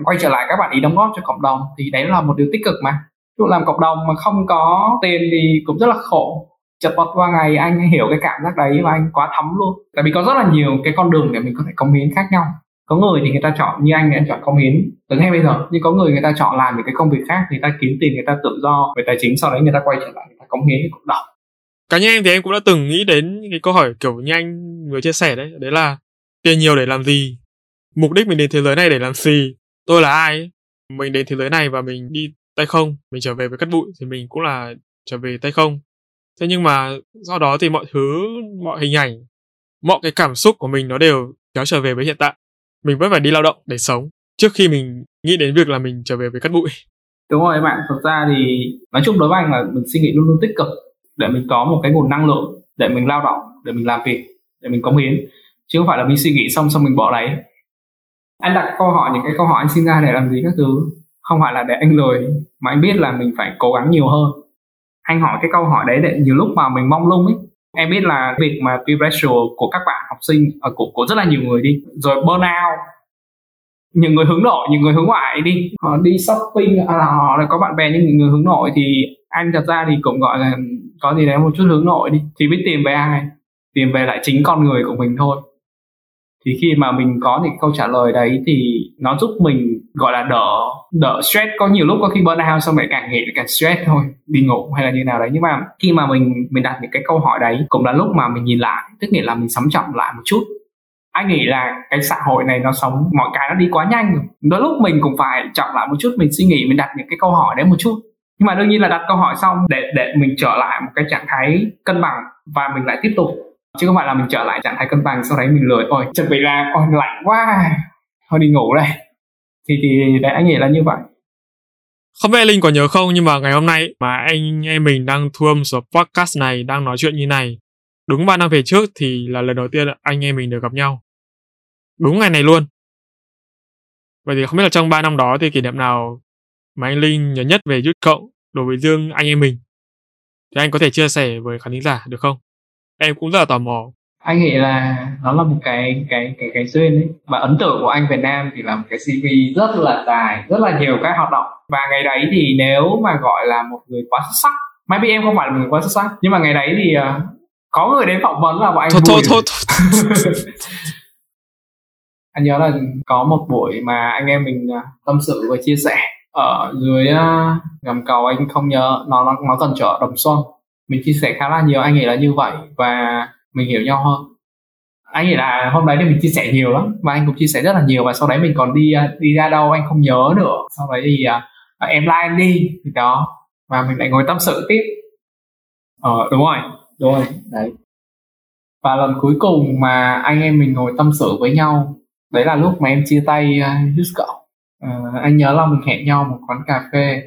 quay trở lại các bạn ý đóng góp cho cộng đồng. Thì đấy là một điều tích cực mà. Dụ làm cộng đồng mà không có tiền thì cũng rất là khổ. Chật vật qua ngày anh hiểu cái cảm giác đấy và anh quá thấm luôn. Tại vì có rất là nhiều cái con đường để mình có thể cống hiến khác nhau. Có người thì người ta chọn như anh thì anh chọn cống hiến từ ngay bây giờ. Nhưng có người người ta chọn làm những cái công việc khác người ta kiếm tiền người ta tự do về tài chính sau đấy người ta quay trở lại người ta cống hiến cộng đồng cá nhân em thì em cũng đã từng nghĩ đến cái câu hỏi kiểu như anh vừa chia sẻ đấy. Đấy là tiền nhiều để làm gì? Mục đích mình đến thế giới này để làm gì? Tôi là ai? Mình đến thế giới này và mình đi tay không? Mình trở về với cắt bụi thì mình cũng là trở về tay không? Thế nhưng mà do đó thì mọi thứ, mọi hình ảnh, mọi cái cảm xúc của mình nó đều kéo trở về với hiện tại. Mình vẫn phải đi lao động để sống trước khi mình nghĩ đến việc là mình trở về với cắt bụi. Đúng rồi bạn thật ra thì nói chung đối với anh là mình suy nghĩ luôn luôn tích cực để mình có một cái nguồn năng lượng để mình lao động để mình làm việc để mình cống hiến. Chứ không phải là mình suy nghĩ xong xong mình bỏ đấy anh đặt câu hỏi những cái câu hỏi anh sinh ra để làm gì các thứ? Không phải là để anh lười mà anh biết là mình phải cố gắng nhiều hơn. Anh hỏi cái câu hỏi đấy để nhiều lúc mà mình mong lung ấy. Em biết là việc mà peer pressure của các bạn học sinh ở của của rất là nhiều người đi. Rồi burnout những người hướng nội những người hướng ngoại đi. Họ đi shopping à, họ là có bạn bè những người hướng nội thì anh thật ra thì cũng gọi là có gì đấy một chút hướng nội đi. Thì biết tìm về ai, tìm về lại chính con người của mình thôi. Thì khi mà mình có những câu trả lời đấy thì nó giúp mình, gọi là, đỡ đỡ stress. Có nhiều lúc có khi burnout xong lại càng nghĩ càng stress thôi. Đi ngủ hay là như nào đấy. Nhưng mà khi mà mình mình đặt những cái câu hỏi đấy, cũng là lúc mà mình nhìn lại. Tức nghĩa là mình sắm trọng lại một chút. Anh nghĩ là cái xã hội này nó sống, mọi cái nó đi quá nhanh rồi. Đôi lúc mình cũng phải trọng lại một chút. Mình suy nghĩ, mình đặt những cái câu hỏi đấy một chút nhưng mà đương nhiên là đặt câu hỏi xong để để mình trở lại một cái trạng thái cân bằng và mình lại tiếp tục chứ không phải là mình trở lại trạng thái cân bằng sau đấy mình lười ôi, chuẩn bị là, ôi, lạnh quá thôi đi ngủ đây thì thì đấy, anh nghĩ là như vậy Không biết Linh có nhớ không, nhưng mà ngày hôm nay mà anh em mình đang thu âm số podcast này, đang nói chuyện như này. Đúng 3 năm về trước thì là lần đầu tiên anh em mình được gặp nhau. Đúng ngày này luôn. Vậy thì không biết là trong 3 năm đó thì kỷ niệm nào mà anh Linh nhớ nhất về Youth Cộng đối với riêng anh em mình? Thì anh có thể chia sẻ với khán thính giả được không? Em cũng rất là tò mò anh nghĩ là nó là một cái cái cái cái duyên ấy và ấn tượng của anh Việt Nam thì là một cái CV rất là dài rất là nhiều cái hoạt động và ngày đấy thì nếu mà gọi là một người quá xuất sắc maybe em không phải là một người quá xuất sắc nhưng mà ngày đấy thì uh, có người đến phỏng vấn là bọn anh thôi, vui thôi, thôi, thôi. anh nhớ là có một buổi mà anh em mình uh, tâm sự và chia sẻ ở dưới uh, gầm cầu anh không nhớ nó nó nó gần chợ đồng xuân mình chia sẻ khá là nhiều anh nghĩ là như vậy và mình hiểu nhau hơn. Anh nghĩ là hôm đấy thì mình chia sẻ nhiều lắm và anh cũng chia sẻ rất là nhiều và sau đấy mình còn đi à, đi ra đâu anh không nhớ nữa. Sau đấy thì uh, em like đi. Thì đó và mình lại ngồi tâm sự tiếp. Ờ đúng rồi. Đúng rồi đấy. Và lần cuối cùng mà anh em mình ngồi tâm sự với nhau đấy là lúc mà em chia tay uh, cậu uh, anh nhớ là mình hẹn nhau một quán cà phê.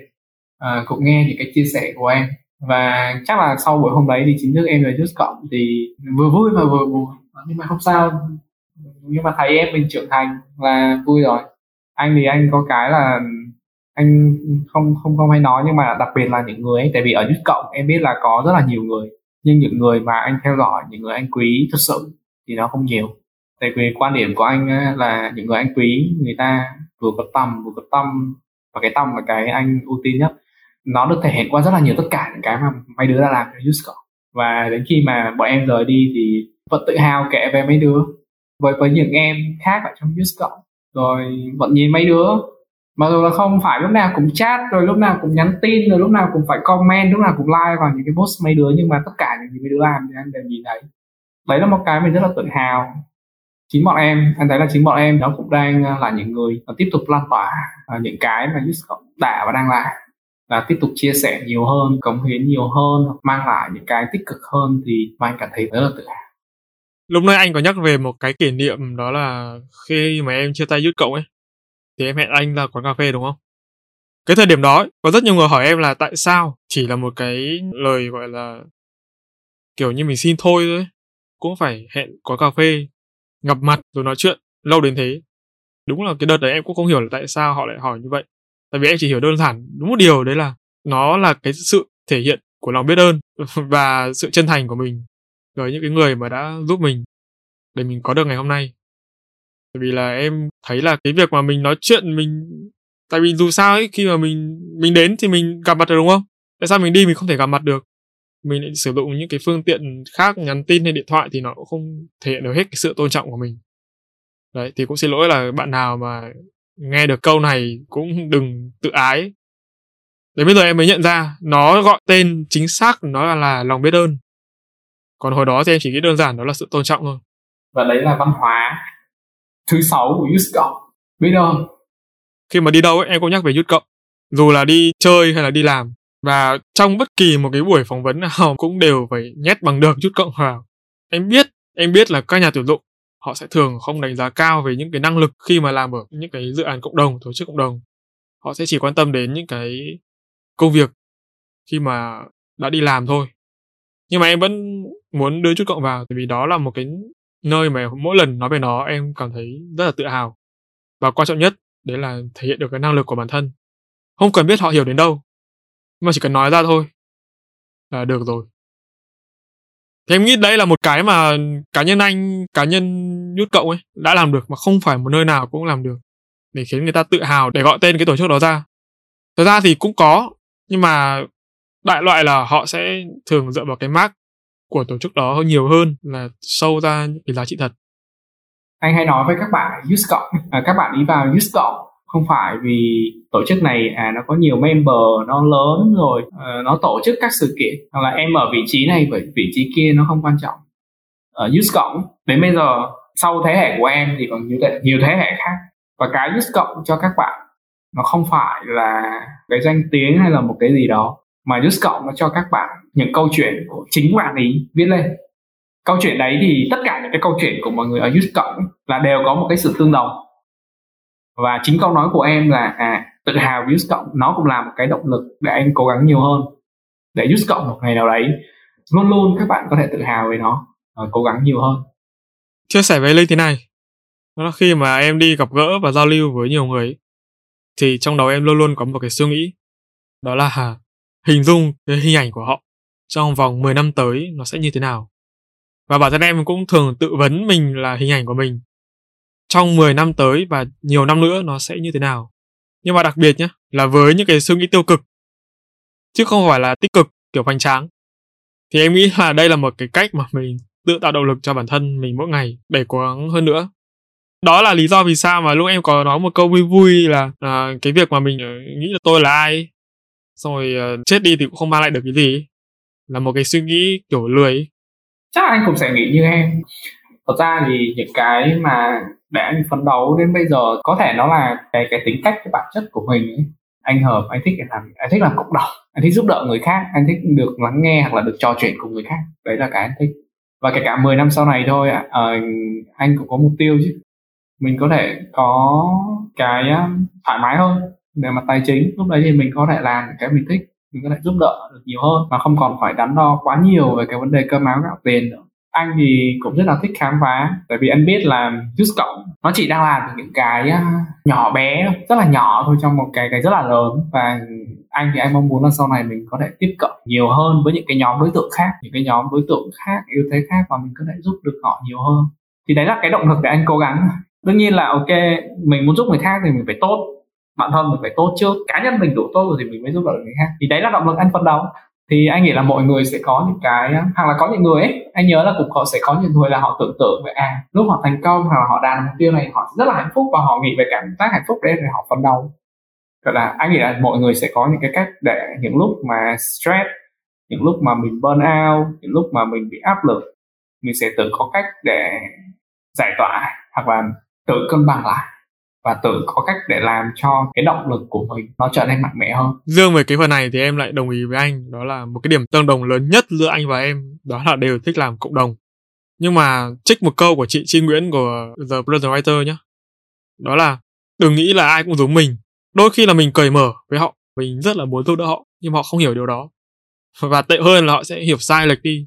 Ờ, uh, cũng nghe những cái chia sẻ của em. Và chắc là sau buổi hôm đấy thì chính thức em về just cộng thì vừa vui mà vừa buồn. Nhưng mà không sao. Nhưng mà thấy em mình trưởng thành là vui rồi. Anh thì anh có cái là anh không không không hay nói nhưng mà đặc biệt là những người ấy tại vì ở just cộng em biết là có rất là nhiều người. Nhưng những người mà anh theo dõi những người anh quý thật sự thì nó không nhiều. Tại vì quan điểm của anh là những người anh quý người ta vừa có tâm vừa có tâm và cái tâm là cái anh ưu tiên nhất. Nó được thể hiện qua rất là nhiều tất cả những cái mà mấy đứa đã làm cho Yusko và đến khi mà bọn em rời đi thì vẫn tự hào kể về mấy đứa. Với với những em khác ở trong Yusko rồi vẫn nhìn mấy đứa. Mặc dù là không phải lúc nào cũng chat, rồi lúc nào cũng nhắn tin, rồi lúc nào cũng phải comment, lúc nào cũng like vào những cái post mấy đứa, nhưng mà tất cả những gì mấy đứa làm thì anh đều nhìn thấy. Đấy là một cái mình rất là tự hào chính bọn em anh thấy là chính bọn em nó cũng đang à, là những người tiếp tục lan tỏa à, những cái mà Jusco đã và đang làm và tiếp tục chia sẻ nhiều hơn, cống hiến nhiều hơn mang lại những cái tích cực hơn thì mà anh cảm thấy rất là tự hào. Lúc nãy anh có nhắc về một cái kỷ niệm đó là khi mà em chia tay Yút Cộng ấy, thì em hẹn anh là quán cà phê đúng không? Cái thời điểm đó, có rất nhiều người hỏi em là tại sao? Chỉ là một cái lời gọi là kiểu như mình xin thôi thôi cũng phải hẹn quán cà phê gặp mặt rồi nói chuyện, lâu đến thế. Đúng là cái đợt đấy em cũng không hiểu là tại sao họ lại hỏi như vậy. Tại vì em chỉ hiểu đơn giản, đúng một điều đấy là nó là cái sự thể hiện của lòng biết ơn và sự chân thành của mình với những cái người mà đã giúp mình để mình có được ngày hôm nay. Tại vì là em thấy là cái việc mà mình nói chuyện mình, tại vì dù sao ấy, khi mà mình mình đến thì mình gặp mặt được đúng không? Tại sao mình đi mình không thể gặp mặt được? Mình lại sử dụng những cái phương tiện khác nhắn tin hay điện thoại thì nó cũng không thể hiện được hết cái sự tôn trọng của mình. Đấy thì cũng xin lỗi là bạn nào mà nghe được câu này cũng đừng tự ái. Đến bây giờ em mới nhận ra nó gọi tên chính xác nó là, là lòng biết ơn. Còn hồi đó thì em chỉ nghĩ đơn giản đó là sự tôn trọng thôi. Và đấy là văn hóa thứ sáu của youth cộng biết ơn khi mà đi đâu ấy, em cũng nhắc về youth cộng. Dù là đi chơi hay là đi làm và trong bất kỳ một cái buổi phỏng vấn nào cũng đều phải nhét bằng được chút cộng vào em biết em biết là các nhà tuyển dụng, họ sẽ thường không đánh giá cao về những cái năng lực khi mà làm ở những cái dự án cộng đồng, tổ chức cộng đồng. Họ sẽ chỉ quan tâm đến những cái công việc khi mà đã đi làm thôi. Nhưng mà em vẫn muốn đưa chút cộng vào tại vì đó là một cái nơi mà mỗi lần nói về nó em cảm thấy rất là tự hào. Và quan trọng nhất, đấy là thể hiện được cái năng lực của bản thân. Không cần biết họ hiểu đến đâu mà chỉ cần nói ra thôi là được rồi. Thì em nghĩ đấy là một cái mà cá nhân anh cá nhân nhút cậu ấy đã làm được mà không phải một nơi nào cũng làm được để khiến người ta tự hào để gọi tên cái tổ chức đó ra. Thật ra thì cũng có nhưng mà đại loại là họ sẽ thường dựa vào cái mark của tổ chức đó nhiều hơn là sâu ra những cái giá trị thật. Anh hay nói với các bạn use cộng à, các bạn đi vào use cộng không phải vì tổ chức này à nó có nhiều member nó lớn rồi uh, nó tổ chức các sự kiện. Hoặc là em ở vị trí này với vị trí kia nó không quan trọng. Ở use cộng đến bây giờ sau thế hệ của em thì còn nhiều thế, nhiều thế hệ khác. Và cái use cộng cho các bạn nó không phải là cái danh tiếng hay là một cái gì đó mà use cộng nó cho các bạn những câu chuyện của chính bạn ý viết lên. Câu chuyện đấy thì tất cả những cái câu chuyện của mọi người ở use cộng là đều có một cái sự tương đồng và chính câu nói của em là à tự hào với cộng, nó cũng là một cái động lực để anh cố gắng nhiều hơn, để use cộng một ngày nào đấy luôn luôn các bạn có thể tự hào về nó và cố gắng nhiều hơn chia sẻ với linh thế này, đó là khi mà em đi gặp gỡ và giao lưu với nhiều người thì trong đầu em luôn luôn có một cái suy nghĩ, đó là hình dung cái hình ảnh của họ trong vòng 10 năm tới nó sẽ như thế nào. Và bản thân em cũng thường tự vấn mình là hình ảnh của mình trong 10 năm tới và nhiều năm nữa nó sẽ như thế nào. Nhưng mà đặc biệt nhé, là với những cái suy nghĩ tiêu cực chứ không phải là tích cực kiểu hoành tráng. Thì em nghĩ là đây là một cái cách mà mình tự tạo động lực cho bản thân mình mỗi ngày để cố gắng hơn nữa. Đó là lý do vì sao mà lúc em có nói một câu vui vui là à, cái việc mà mình ờ, nghĩ là tôi là ai xong rồi uh, chết đi thì cũng không mang lại được cái gì là một cái suy nghĩ kiểu lười chắc anh cũng sẽ nghĩ như em thật ra thì những cái mà để anh phấn đấu đến bây giờ có thể nó là cái cái tính cách cái bản chất của mình ấy. anh hợp anh thích làm anh thích làm cộng đồng anh thích giúp đỡ người khác anh thích được lắng nghe hoặc là được trò chuyện cùng người khác. Đấy là cái anh thích. Và kể cả 10 năm sau này thôi à, anh cũng có mục tiêu chứ. Mình có thể có cái thoải mái hơn về mặt tài chính lúc đấy thì mình có thể làm cái mình thích mình có thể giúp đỡ được nhiều hơn mà không còn phải đắn đo quá nhiều về cái vấn đề cơm áo gạo tiền nữa anh thì cũng rất là thích khám phá, tại vì anh biết là Just Cộng, nó chỉ đang làm những cái à, nhỏ bé, rất là nhỏ thôi, trong một cái cái rất là lớn. Và anh thì anh mong muốn là sau này mình có thể tiếp cận nhiều hơn với những cái nhóm đối tượng khác, những cái nhóm đối tượng khác, yếu thế khác và mình có thể giúp được họ nhiều hơn. Thì đấy là cái động lực để anh cố gắng. Đương nhiên là, ok, mình muốn giúp người khác thì mình phải tốt, bản thân mình phải tốt trước, cá nhân mình đủ tốt rồi thì mình mới giúp đỡ người khác. Thì đấy là động lực anh phấn đấu thì anh nghĩ là mọi người sẽ có những cái, hoặc là có những người ấy, anh nhớ là cũng có, sẽ có những người là họ tưởng tượng về à lúc họ thành công hoặc là họ đạt mục tiêu này, họ rất là hạnh phúc và họ nghĩ về cảm giác hạnh phúc đấy để họ phấn đấu. Gọi là, anh nghĩ là mọi người sẽ có những cái cách để những lúc mà stress, những lúc mà mình burn out, những lúc mà mình bị áp lực, mình sẽ tự có cách để giải tỏa hoặc là tự cân bằng lại và tự có cách để làm cho cái động lực của mình nó trở nên mạnh mẽ hơn. Dương về cái phần này thì em lại đồng ý với anh, đó là một cái điểm tương đồng lớn nhất giữa anh và em, đó là đều thích làm cộng đồng. Nhưng mà trích một câu của chị Chi Nguyễn của The Brother Writer nhé. Đó là đừng nghĩ là ai cũng giống mình. Đôi khi là mình cởi mở với họ, mình rất là muốn giúp đỡ họ, nhưng họ không hiểu điều đó. Và tệ hơn là họ sẽ hiểu sai lệch đi.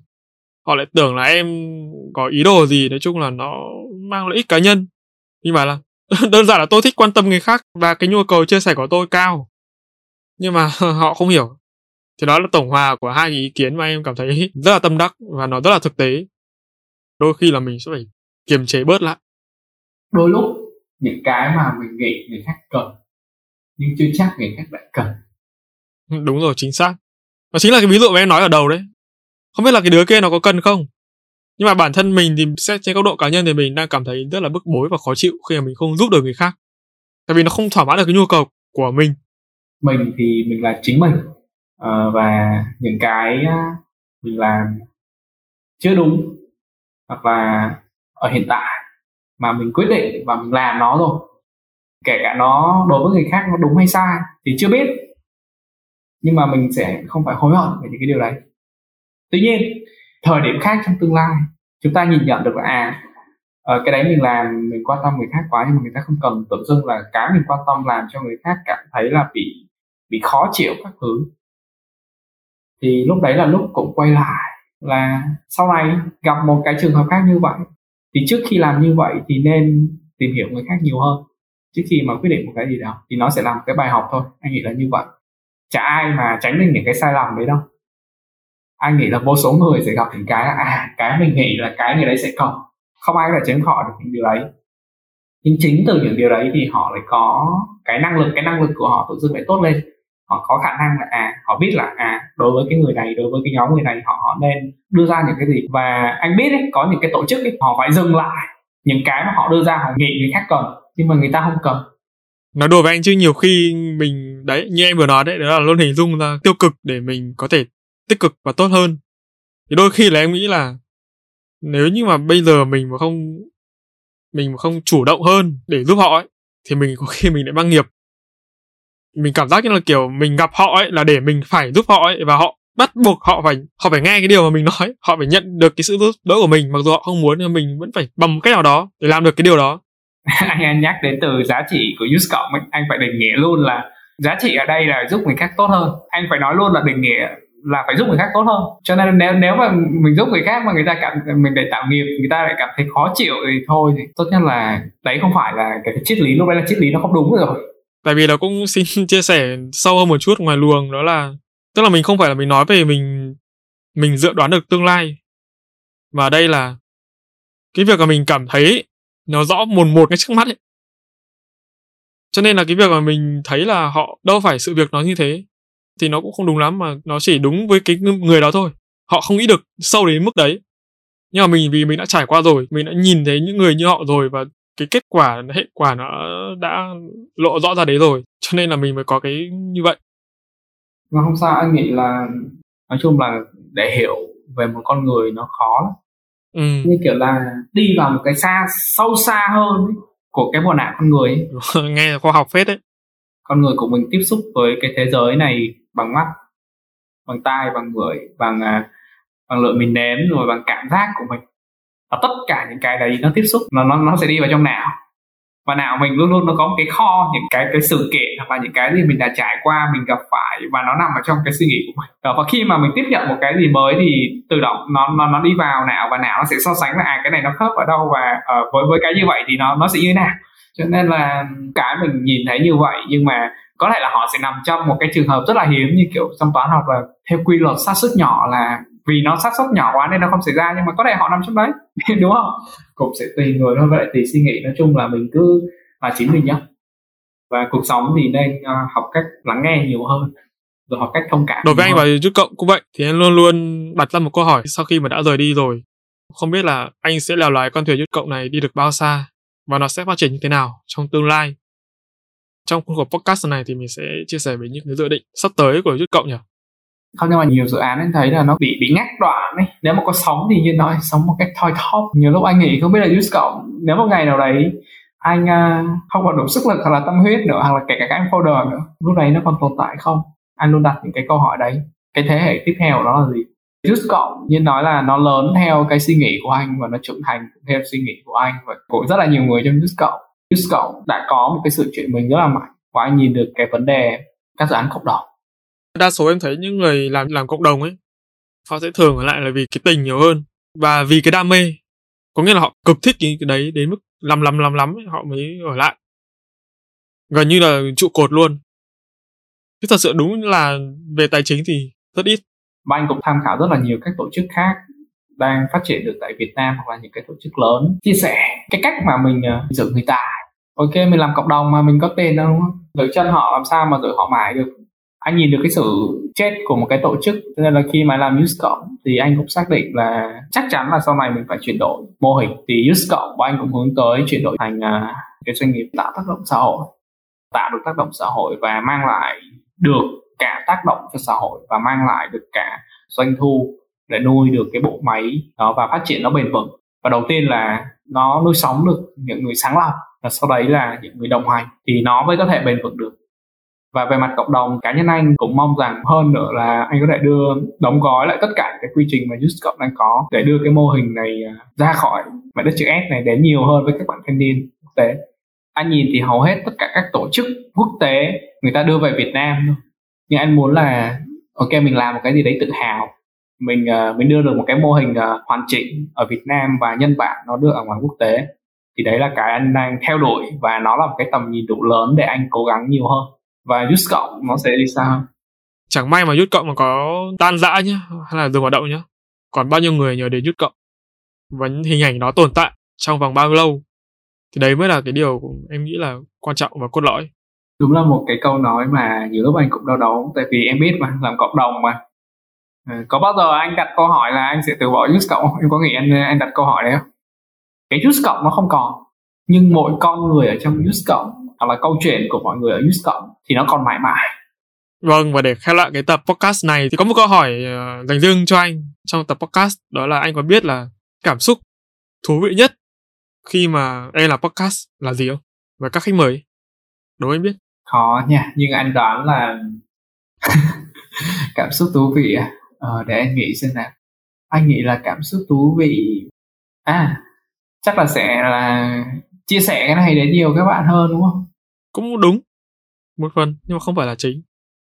Họ lại tưởng là em có ý đồ gì, nói chung là nó mang lợi ích cá nhân. Nhưng mà là đơn giản là tôi thích quan tâm người khác và cái nhu cầu chia sẻ của tôi cao. Nhưng mà họ không hiểu. Thì đó là tổng hòa của hai ý kiến mà em cảm thấy rất là tâm đắc và nó rất là thực tế. Đôi khi là mình sẽ phải kiềm chế bớt lại. Đôi lúc những cái mà mình nghĩ người khác cần nhưng chưa chắc người khác lại cần. Đúng rồi chính xác. Và chính là cái ví dụ mà em nói ở đầu đấy. Không biết là cái đứa kia nó có cần không nhưng mà bản thân mình thì xét trên góc độ cá nhân thì mình đang cảm thấy rất là bức bối và khó chịu khi mà mình không giúp được người khác. Tại vì nó không thỏa mãn được cái nhu cầu của mình. Mình thì mình là chính mình. À, và những cái mình làm chưa đúng hoặc là ở hiện tại mà mình quyết định và mình làm nó rồi kể cả nó đối với người khác nó đúng hay sai thì chưa biết. Nhưng mà mình sẽ không phải hối hận về những cái điều đấy. Tuy nhiên thời điểm khác trong tương lai chúng ta nhìn nhận được là à uh, cái đấy mình làm mình quan tâm người khác quá nhưng mà người ta không cần tự dưng là cái mình quan tâm làm cho người khác cảm thấy là bị bị khó chịu các thứ. Thì lúc đấy là lúc cũng quay lại là sau này gặp một cái trường hợp khác như vậy thì trước khi làm như vậy thì nên tìm hiểu người khác nhiều hơn. Trước khi mà quyết định một cái gì đó thì nó sẽ làm cái bài học thôi anh nghĩ là như vậy. Chả ai mà tránh được những cái sai lầm đấy đâu anh nghĩ là vô số người sẽ gặp những cái là à cái mình nghĩ là cái người đấy sẽ có. Không ai có thể tránh khỏi được những điều đấy. Nhưng chính từ những điều đấy thì họ lại có cái năng lực cái năng lực của họ tự dưng lại tốt lên. Họ có khả năng là à họ biết là à đối với cái người này đối với cái nhóm người này họ họ nên đưa ra những cái gì. Và anh biết ấy, có những cái tổ chức ấy, họ phải dừng lại những cái mà họ đưa ra họ nghĩ người khác cần nhưng mà người ta không cần. Nói đùa với anh chứ nhiều khi mình đấy như em vừa nói đấy đó là luôn hình dung ra tiêu cực để mình có thể tích cực và tốt hơn. Thì đôi khi là em nghĩ là nếu như mà bây giờ mình mà không mình mà không chủ động hơn để giúp họ ấy thì mình có khi mình lại mang nghiệp. Mình cảm giác như là kiểu mình gặp họ ấy là để mình phải giúp họ ấy và họ bắt buộc họ phải họ phải nghe cái điều mà mình nói họ phải nhận được cái sự giúp đỡ của mình mặc dù họ không muốn nhưng mình vẫn phải bằng cách nào đó để làm được cái điều đó. Anh nhắc đến từ giá trị của use cộng ấy, anh phải định nghĩa luôn là giá trị ở đây là giúp người khác tốt hơn. Anh phải nói luôn là định nghĩa là phải giúp người khác tốt hơn. Cho nên nếu nếu mà mình giúp người khác mà người ta cảm, mình để tạo nghiệp, người ta lại cảm thấy khó chịu thì thôi thì tốt nhất là đấy không phải là cái triết lý, lúc đấy là triết lý nó không đúng rồi. Tại vì là cũng xin chia sẻ sâu hơn một chút ngoài luồng, đó là, tức là mình không phải là mình nói về mình mình dự đoán được tương lai. Mà đây là cái việc mà mình cảm thấy nó rõ mồn một cái trước mắt ấy. Cho nên là cái việc mà mình thấy là họ đâu phải sự việc nó như thế thì nó cũng không đúng lắm mà nó chỉ đúng với cái người đó thôi. Họ không nghĩ được sâu đến mức đấy. Nhưng mà mình vì mình đã trải qua rồi mình đã nhìn thấy những người như họ rồi và cái kết quả hệ quả nó đã lộ rõ ra đấy rồi cho nên là mình mới có cái như vậy. Mà không sao anh nghĩ là nói chung là để hiểu về một con người nó khó lắm. Ừ. như kiểu là đi vào một cái xa sâu xa hơn ấy, của cái bộ não con người ấy. nghe khoa học phết đấy con người của mình tiếp xúc với cái thế giới này bằng mắt bằng tai bằng mũi, bằng à, bằng lưỡi mình nếm rồi bằng cảm giác của mình. Và tất cả những cái đấy nó tiếp xúc nó nó nó sẽ đi vào trong não. Và não mình luôn luôn nó có một cái kho những cái cái sự kiện hoặc là những cái gì mình đã trải qua mình gặp phải và nó nằm ở trong cái suy nghĩ của mình. Ờ, và khi mà mình tiếp nhận một cái gì mới thì tự động nó nó nó đi vào não và não nó sẽ so sánh là à cái này nó khớp ở đâu và uh, với với cái như vậy thì nó nó sẽ như thế nào cho nên là cái mình nhìn thấy như vậy nhưng mà có thể là họ sẽ nằm trong một cái trường hợp rất là hiếm như kiểu trong toán học là theo quy luật xác suất nhỏ là vì nó xác suất nhỏ quá nên nó không xảy ra nhưng mà có thể họ nằm trong đấy đúng không? Cũng sẽ tùy người thôi vậy thì suy nghĩ. Nói chung là mình cứ là chính mình nhé và cuộc sống thì nên uh, học cách lắng nghe nhiều hơn rồi học cách thông cảm. Đối với anh và chút cộng cũng vậy thì anh luôn luôn đặt ra một câu hỏi sau khi mà đã rời đi rồi. Không biết là anh sẽ lèo lái con thuyền chút cộng này đi được bao xa và nó sẽ phát triển như thế nào trong tương lai. Trong khuôn khổ podcast này thì mình sẽ chia sẻ về những cái dự định sắp tới của chút cộng nhỉ? Không nhưng mà nhiều dự án anh thấy là nó bị bị ngắt đoạn ấy. Nếu mà có sống thì như nói sống một cách thoi thóp. Nhiều lúc anh nghĩ không biết là use cộng nếu một ngày nào đấy anh uh, không còn đủ sức lực hoặc là tâm huyết nữa hoặc là kể cả các anh folder nữa lúc đấy nó còn tồn tại không? Anh luôn đặt những cái câu hỏi đấy. Cái thế hệ tiếp theo đó là gì? Just cộng như nói là nó lớn theo cái suy nghĩ của anh và nó trưởng thành theo suy nghĩ của anh và của rất là nhiều người trong Just cộng Just cộng đã có một cái sự chuyển mình rất là mạnh và anh nhìn được cái vấn đề các dự án cộng đồng. Đa số em thấy những người làm làm cộng đồng ấy họ sẽ thường ở lại là vì cái tình nhiều hơn và vì cái đam mê. Có nghĩa là họ cực thích cái đấy đến mức lắm lắm lắm lắm ấy, họ mới ở lại. Gần như là trụ cột luôn. Chứ thật sự đúng là về tài chính thì rất ít và anh cũng tham khảo rất là nhiều các tổ chức khác đang phát triển được tại Việt Nam hoặc là những cái tổ chức lớn. Chia sẻ cái cách mà mình ờ, uh, giữ người tài ok mình làm cộng đồng mà mình có tiền đâu đúng không? Giữ chân họ làm sao mà giữ họ mãi được? Anh nhìn được cái sự chết của một cái tổ chức cho nên là khi mà làm use cộng thì anh cũng xác định là chắc chắn là sau này mình phải chuyển đổi mô hình. Thì use cộng của anh cũng hướng tới chuyển đổi thành uh, cái doanh nghiệp tạo tác động xã hội tạo được tác động xã hội và mang lại được cả tác động cho xã hội và mang lại được cả doanh thu để nuôi được cái bộ máy đó và phát triển nó bền vững. Và đầu tiên là nó nuôi sống được những người sáng lập và sau đấy là những người đồng hành thì nó mới có thể bền vững được. Và về mặt cộng đồng, cá nhân anh cũng mong rằng hơn nữa là anh có thể đưa, đóng gói lại tất cả cái quy trình mà Just Cộng đang có để đưa cái mô hình này à, ra khỏi mảnh đất chữ S này đến nhiều hơn với các bạn thanh niên quốc tế. Anh nhìn thì hầu hết tất cả các tổ chức quốc tế người ta đưa về Việt Nam thôi nhưng anh muốn là ok mình làm một cái gì đấy tự hào. Mình uh, mình đưa được một cái mô hình uh, hoàn chỉnh ở Việt Nam và nhân bản nó đưa ở ngoài quốc tế. Thì đấy là cái anh đang theo đuổi và nó là một cái tầm nhìn đủ lớn để anh cố gắng nhiều hơn. Và use cộng nó sẽ đi sao chẳng may mà use cộng mà có tan rã nhá hay là dừng hoạt động nhá. Còn bao nhiêu người nhờ đến use cộng và hình ảnh nó tồn tại trong vòng bao lâu? Thì đấy mới là cái điều em nghĩ là quan trọng và cốt lõi đúng là một cái câu nói mà nhiều lúc anh cũng đau đầu tại vì em biết mà làm cộng đồng mà ờ, có bao giờ anh đặt câu hỏi là anh sẽ từ bỏ use cộng không? em có nghĩ anh anh đặt câu hỏi đấy không cái use cộng nó không còn nhưng mỗi con người ở trong use cộng hoặc là câu chuyện của mọi người ở use cộng thì nó còn mãi mãi Vâng, và để khép lại cái tập podcast này thì có một câu hỏi uh, dành riêng cho anh trong tập podcast đó là anh có biết là cảm xúc thú vị nhất khi mà em là podcast là gì không? Và các khách mời đố anh biết. Khó nha, nhưng anh đoán là cảm xúc thú vị à? Ờ, để anh nghĩ xem nào. Anh nghĩ là cảm xúc thú vị. À chắc là sẽ là chia sẻ cái này đến nhiều các bạn hơn đúng không? Cũng đúng một phần nhưng mà không phải là chính.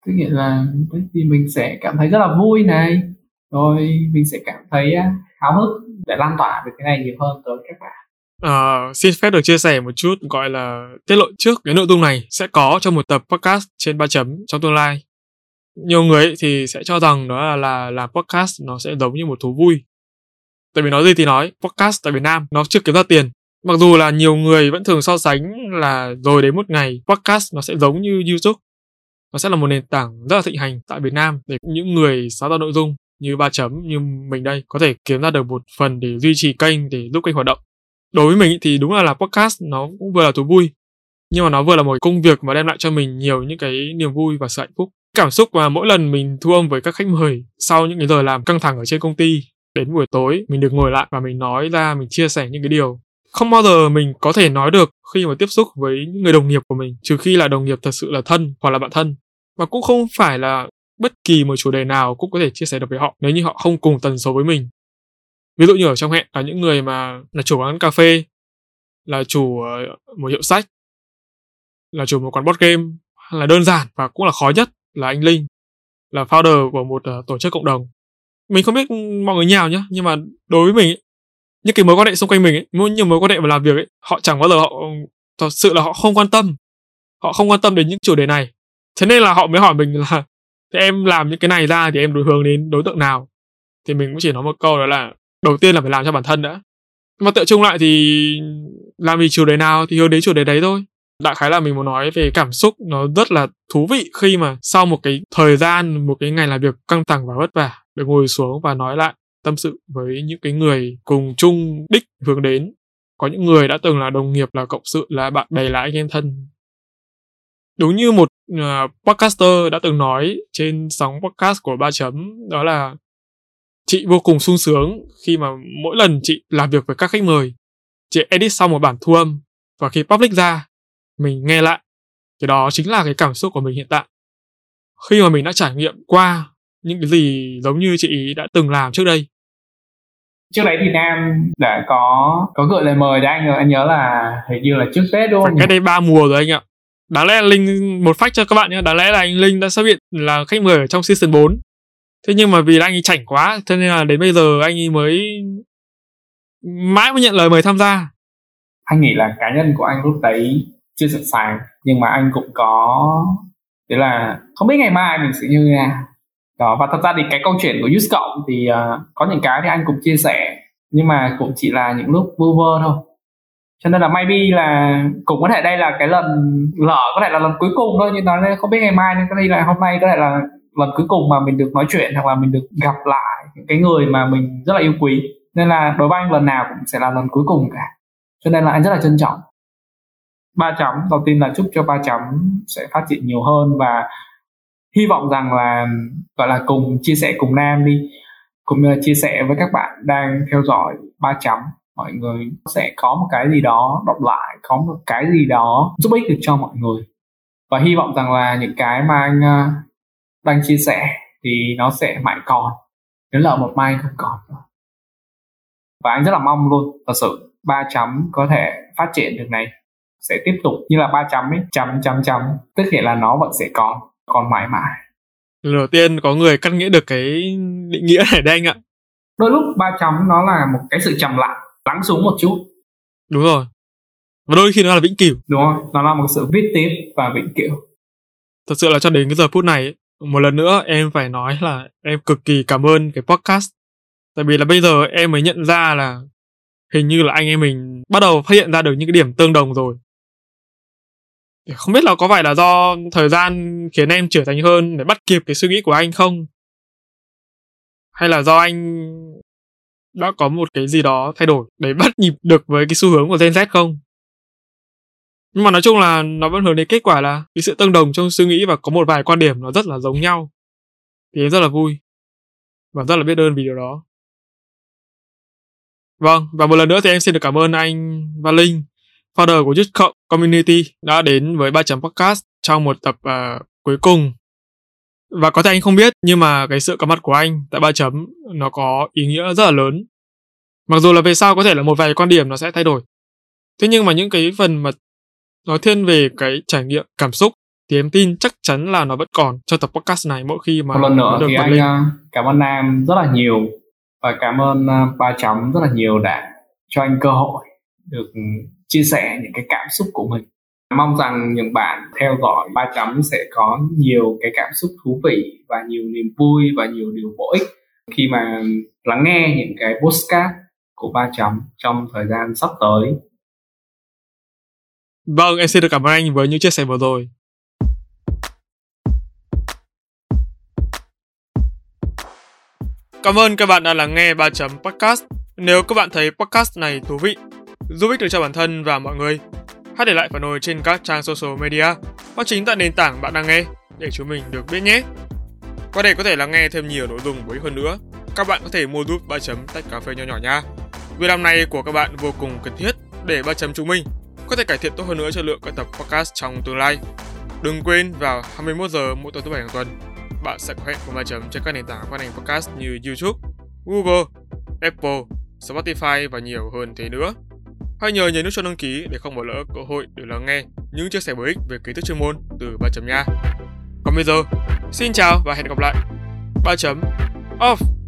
Tức nghĩa là thì mình sẽ cảm thấy rất là vui này. Rồi mình sẽ cảm thấy à, háo hức để lan tỏa được cái này nhiều hơn tới các bạn Uh, xin phép được chia sẻ một chút gọi là tiết lộ trước cái nội dung này sẽ có trong một tập podcast trên ba chấm trong tương lai. Nhiều người thì sẽ cho rằng đó là, là làm podcast nó sẽ giống như một thú vui. Tại vì nói gì thì nói, podcast tại Việt Nam nó chưa kiếm ra tiền. Mặc dù là nhiều người vẫn thường so sánh là rồi đến một ngày podcast nó sẽ giống như YouTube. Nó sẽ là một nền tảng rất là thịnh hành tại Việt Nam để những người sáng tạo nội dung như ba chấm như mình đây có thể kiếm ra được một phần để duy trì kênh để giúp kênh hoạt động đối với mình thì đúng là làm podcast nó cũng vừa là thú vui, nhưng mà nó vừa là một công việc mà đem lại cho mình nhiều những cái niềm vui và sự hạnh phúc. Cảm xúc mà mỗi lần mình thu âm với các khách mời sau những cái giờ làm căng thẳng ở trên công ty, đến buổi tối mình được ngồi lại và mình nói ra, mình chia sẻ những cái điều không bao giờ mình có thể nói được khi mà tiếp xúc với những người đồng nghiệp của mình, trừ khi là đồng nghiệp thật sự là thân hoặc là bạn thân. Và cũng không phải là bất kỳ một chủ đề nào cũng có thể chia sẻ được với họ, nếu như họ không cùng tần số với mình ví dụ như ở trong hẹn là những người mà là chủ quán cà phê là chủ ờ, một hiệu sách là chủ một quán board game là đơn giản và cũng là khó nhất là anh linh là founder của một uh, tổ chức cộng đồng. Mình không biết mọi người nhào nhá nhưng mà đối với mình ấy, những cái mối quan hệ xung quanh mình ấy, nhiều mối quan hệ mà làm việc ấy, họ chẳng bao giờ họ thật sự là họ không quan tâm. Họ không quan tâm đến những chủ đề này. Thế nên là họ mới hỏi mình là thế em làm những cái này ra thì em đối hướng đến đối tượng nào? Thì mình cũng chỉ nói một câu đó là đầu tiên là phải làm cho bản thân đã. Mà tựa chung lại thì làm vì chủ đề nào thì hướng đến chủ đề đấy thôi. Đại khái là mình muốn nói về cảm xúc nó rất là thú vị khi mà sau một cái thời gian một cái ngày làm việc căng thẳng và vất vả được ngồi xuống và nói lại tâm sự với những cái người cùng chung đích hướng đến. Có những người đã từng là đồng nghiệp là cộng sự là bạn bè là anh em thân. Đúng như một uh, podcaster đã từng nói trên sóng podcast của ba chấm đó là chị vô cùng sung sướng khi mà mỗi lần chị làm việc với các khách mời chị edit xong một bản thu âm và khi public ra mình nghe lại. Thì đó chính là cái cảm xúc của mình hiện tại. Khi mà mình đã trải nghiệm qua những cái gì giống như chị ý đã từng làm trước đây. Trước đấy thì nam đã có có gửi lời mời cho anh rồi anh nhớ là hình như là trước tết đúng không? cái đây ba mùa rồi anh ạ. Đáng lẽ là linh một phách cho các bạn nhé đáng lẽ là anh linh đã xuất hiện là khách mời ở trong season 4 thế nhưng mà vì anh ấy chảnh quá cho nên là đến bây giờ anh ấy mới mãi mới nhận lời mời tham gia. Anh nghĩ là cá nhân của anh lúc đấy chưa sẵn sàng nhưng mà anh cũng có thế là không biết ngày mai mình sẽ như thế nào. Đó và thật ra thì cái câu chuyện của Use cộng thì uh, có những cái thì anh cũng chia sẻ nhưng mà cũng chỉ là những lúc vu vơ thôi. Cho nên là maybe là cũng có thể đây là cái lần lỡ có thể là lần cuối cùng thôi nhưng nó không biết ngày mai nên có thể là hôm nay có thể là lần cuối cùng mà mình được nói chuyện hoặc là mình được gặp lại những cái người mà mình rất là yêu quý. Nên là đối với anh, lần nào cũng sẽ là lần cuối cùng cả. Cho nên là anh rất là trân trọng. Ba chấm, đầu tiên là chúc cho ba chấm sẽ phát triển nhiều hơn và hy vọng rằng là, gọi là, cùng chia sẻ cùng nam đi, cũng như là chia sẻ với các bạn đang theo dõi ba chấm. Mọi người sẽ có một cái gì đó đọc lại, có một cái gì đó giúp ích được cho mọi người. Và hy vọng rằng là những cái mà anh à, đang chia sẻ thì nó sẽ mãi còn nếu lỡ một mai không còn nữa. Và anh rất là mong luôn thật sự ba chấm có thể phát triển được này sẽ tiếp tục như là ba chấm ấy chấm chấm chấm tức nghĩa là nó vẫn sẽ còn còn mãi mãi. Lần đầu tiên có người cắt nghĩa được cái định nghĩa này đây anh ạ. Đôi lúc ba chấm nó là một cái sự trầm lặng lắng xuống một chút. Đúng rồi. Và đôi khi nó là vĩnh cửu. Đúng rồi nó là một sự viết tiếp và vĩnh cửu. Thật sự là cho đến cái giờ phút này một lần nữa, em phải nói là em cực kỳ cảm ơn cái podcast. Tại vì là bây giờ em mới nhận ra là hình như là anh em mình bắt đầu phát hiện ra được những cái điểm tương đồng rồi. Không biết là có phải là do thời gian khiến em trưởng thành hơn để bắt kịp cái suy nghĩ của anh không? Hay là do anh đã có một cái gì đó thay đổi để bắt nhịp được với cái xu hướng của Gen Z không? Nhưng mà nói chung là nó vẫn hướng đến kết quả là cái sự tương đồng trong suy nghĩ và có một vài quan điểm nó rất là giống nhau. Thì em rất là vui và rất là biết ơn vì điều đó. Vâng và một lần nữa thì em xin được cảm ơn anh và linh founder của Just Community đã đến với ba chấm podcast trong một tập uh, cuối cùng. Và có thể anh không biết nhưng mà cái sự có mặt của anh tại ba chấm nó có ý nghĩa rất là lớn. Mặc dù là về sau có thể là một vài quan điểm nó sẽ thay đổi. Thế nhưng mà những cái phần mà nói thiên về cái trải nghiệm cảm xúc thì em tin chắc chắn là nó vẫn còn cho tập podcast này mỗi khi mà một lần nữa được thì anh lên. uh, cảm ơn Nam rất là nhiều và cảm ơn uh, ba chấm rất là nhiều đã cho anh cơ hội được chia sẻ những cái cảm xúc của mình mong rằng những bạn theo dõi ba chấm sẽ có nhiều cái cảm xúc thú vị và nhiều niềm vui và nhiều điều bổ ích khi mà lắng nghe những cái postcard của ba chấm trong thời gian sắp tới Vâng, em xin được cảm ơn anh với những chia sẻ vừa rồi. Cảm ơn các bạn đã lắng nghe 3 chấm podcast. Nếu các bạn thấy podcast này thú vị, giúp ích được cho bản thân và mọi người, hãy để lại phản hồi trên các trang social media hoặc chính tại nền tảng bạn đang nghe để chúng mình được biết nhé. qua đây có thể lắng nghe thêm nhiều nội dung bổ ích hơn nữa, các bạn có thể mua giúp 3 chấm tách cà phê nhỏ nhỏ nha. Việc làm này của các bạn vô cùng cần thiết để 3 chấm chúng mình có thể cải thiện tốt hơn nữa chất lượng các tập podcast trong tương lai. Đừng quên vào 21 giờ mỗi tối thứ bảy hàng tuần, bạn sẽ có hẹn cùng ba chấm trên các nền tảng phát hành podcast như YouTube, Google, Apple, Spotify và nhiều hơn thế nữa. Hãy nhớ nhấn nút cho đăng ký để không bỏ lỡ cơ hội để lắng nghe những chia sẻ bổ ích về kiến thức chuyên môn từ ba chấm nha. Còn bây giờ, xin chào và hẹn gặp lại. ba chấm off.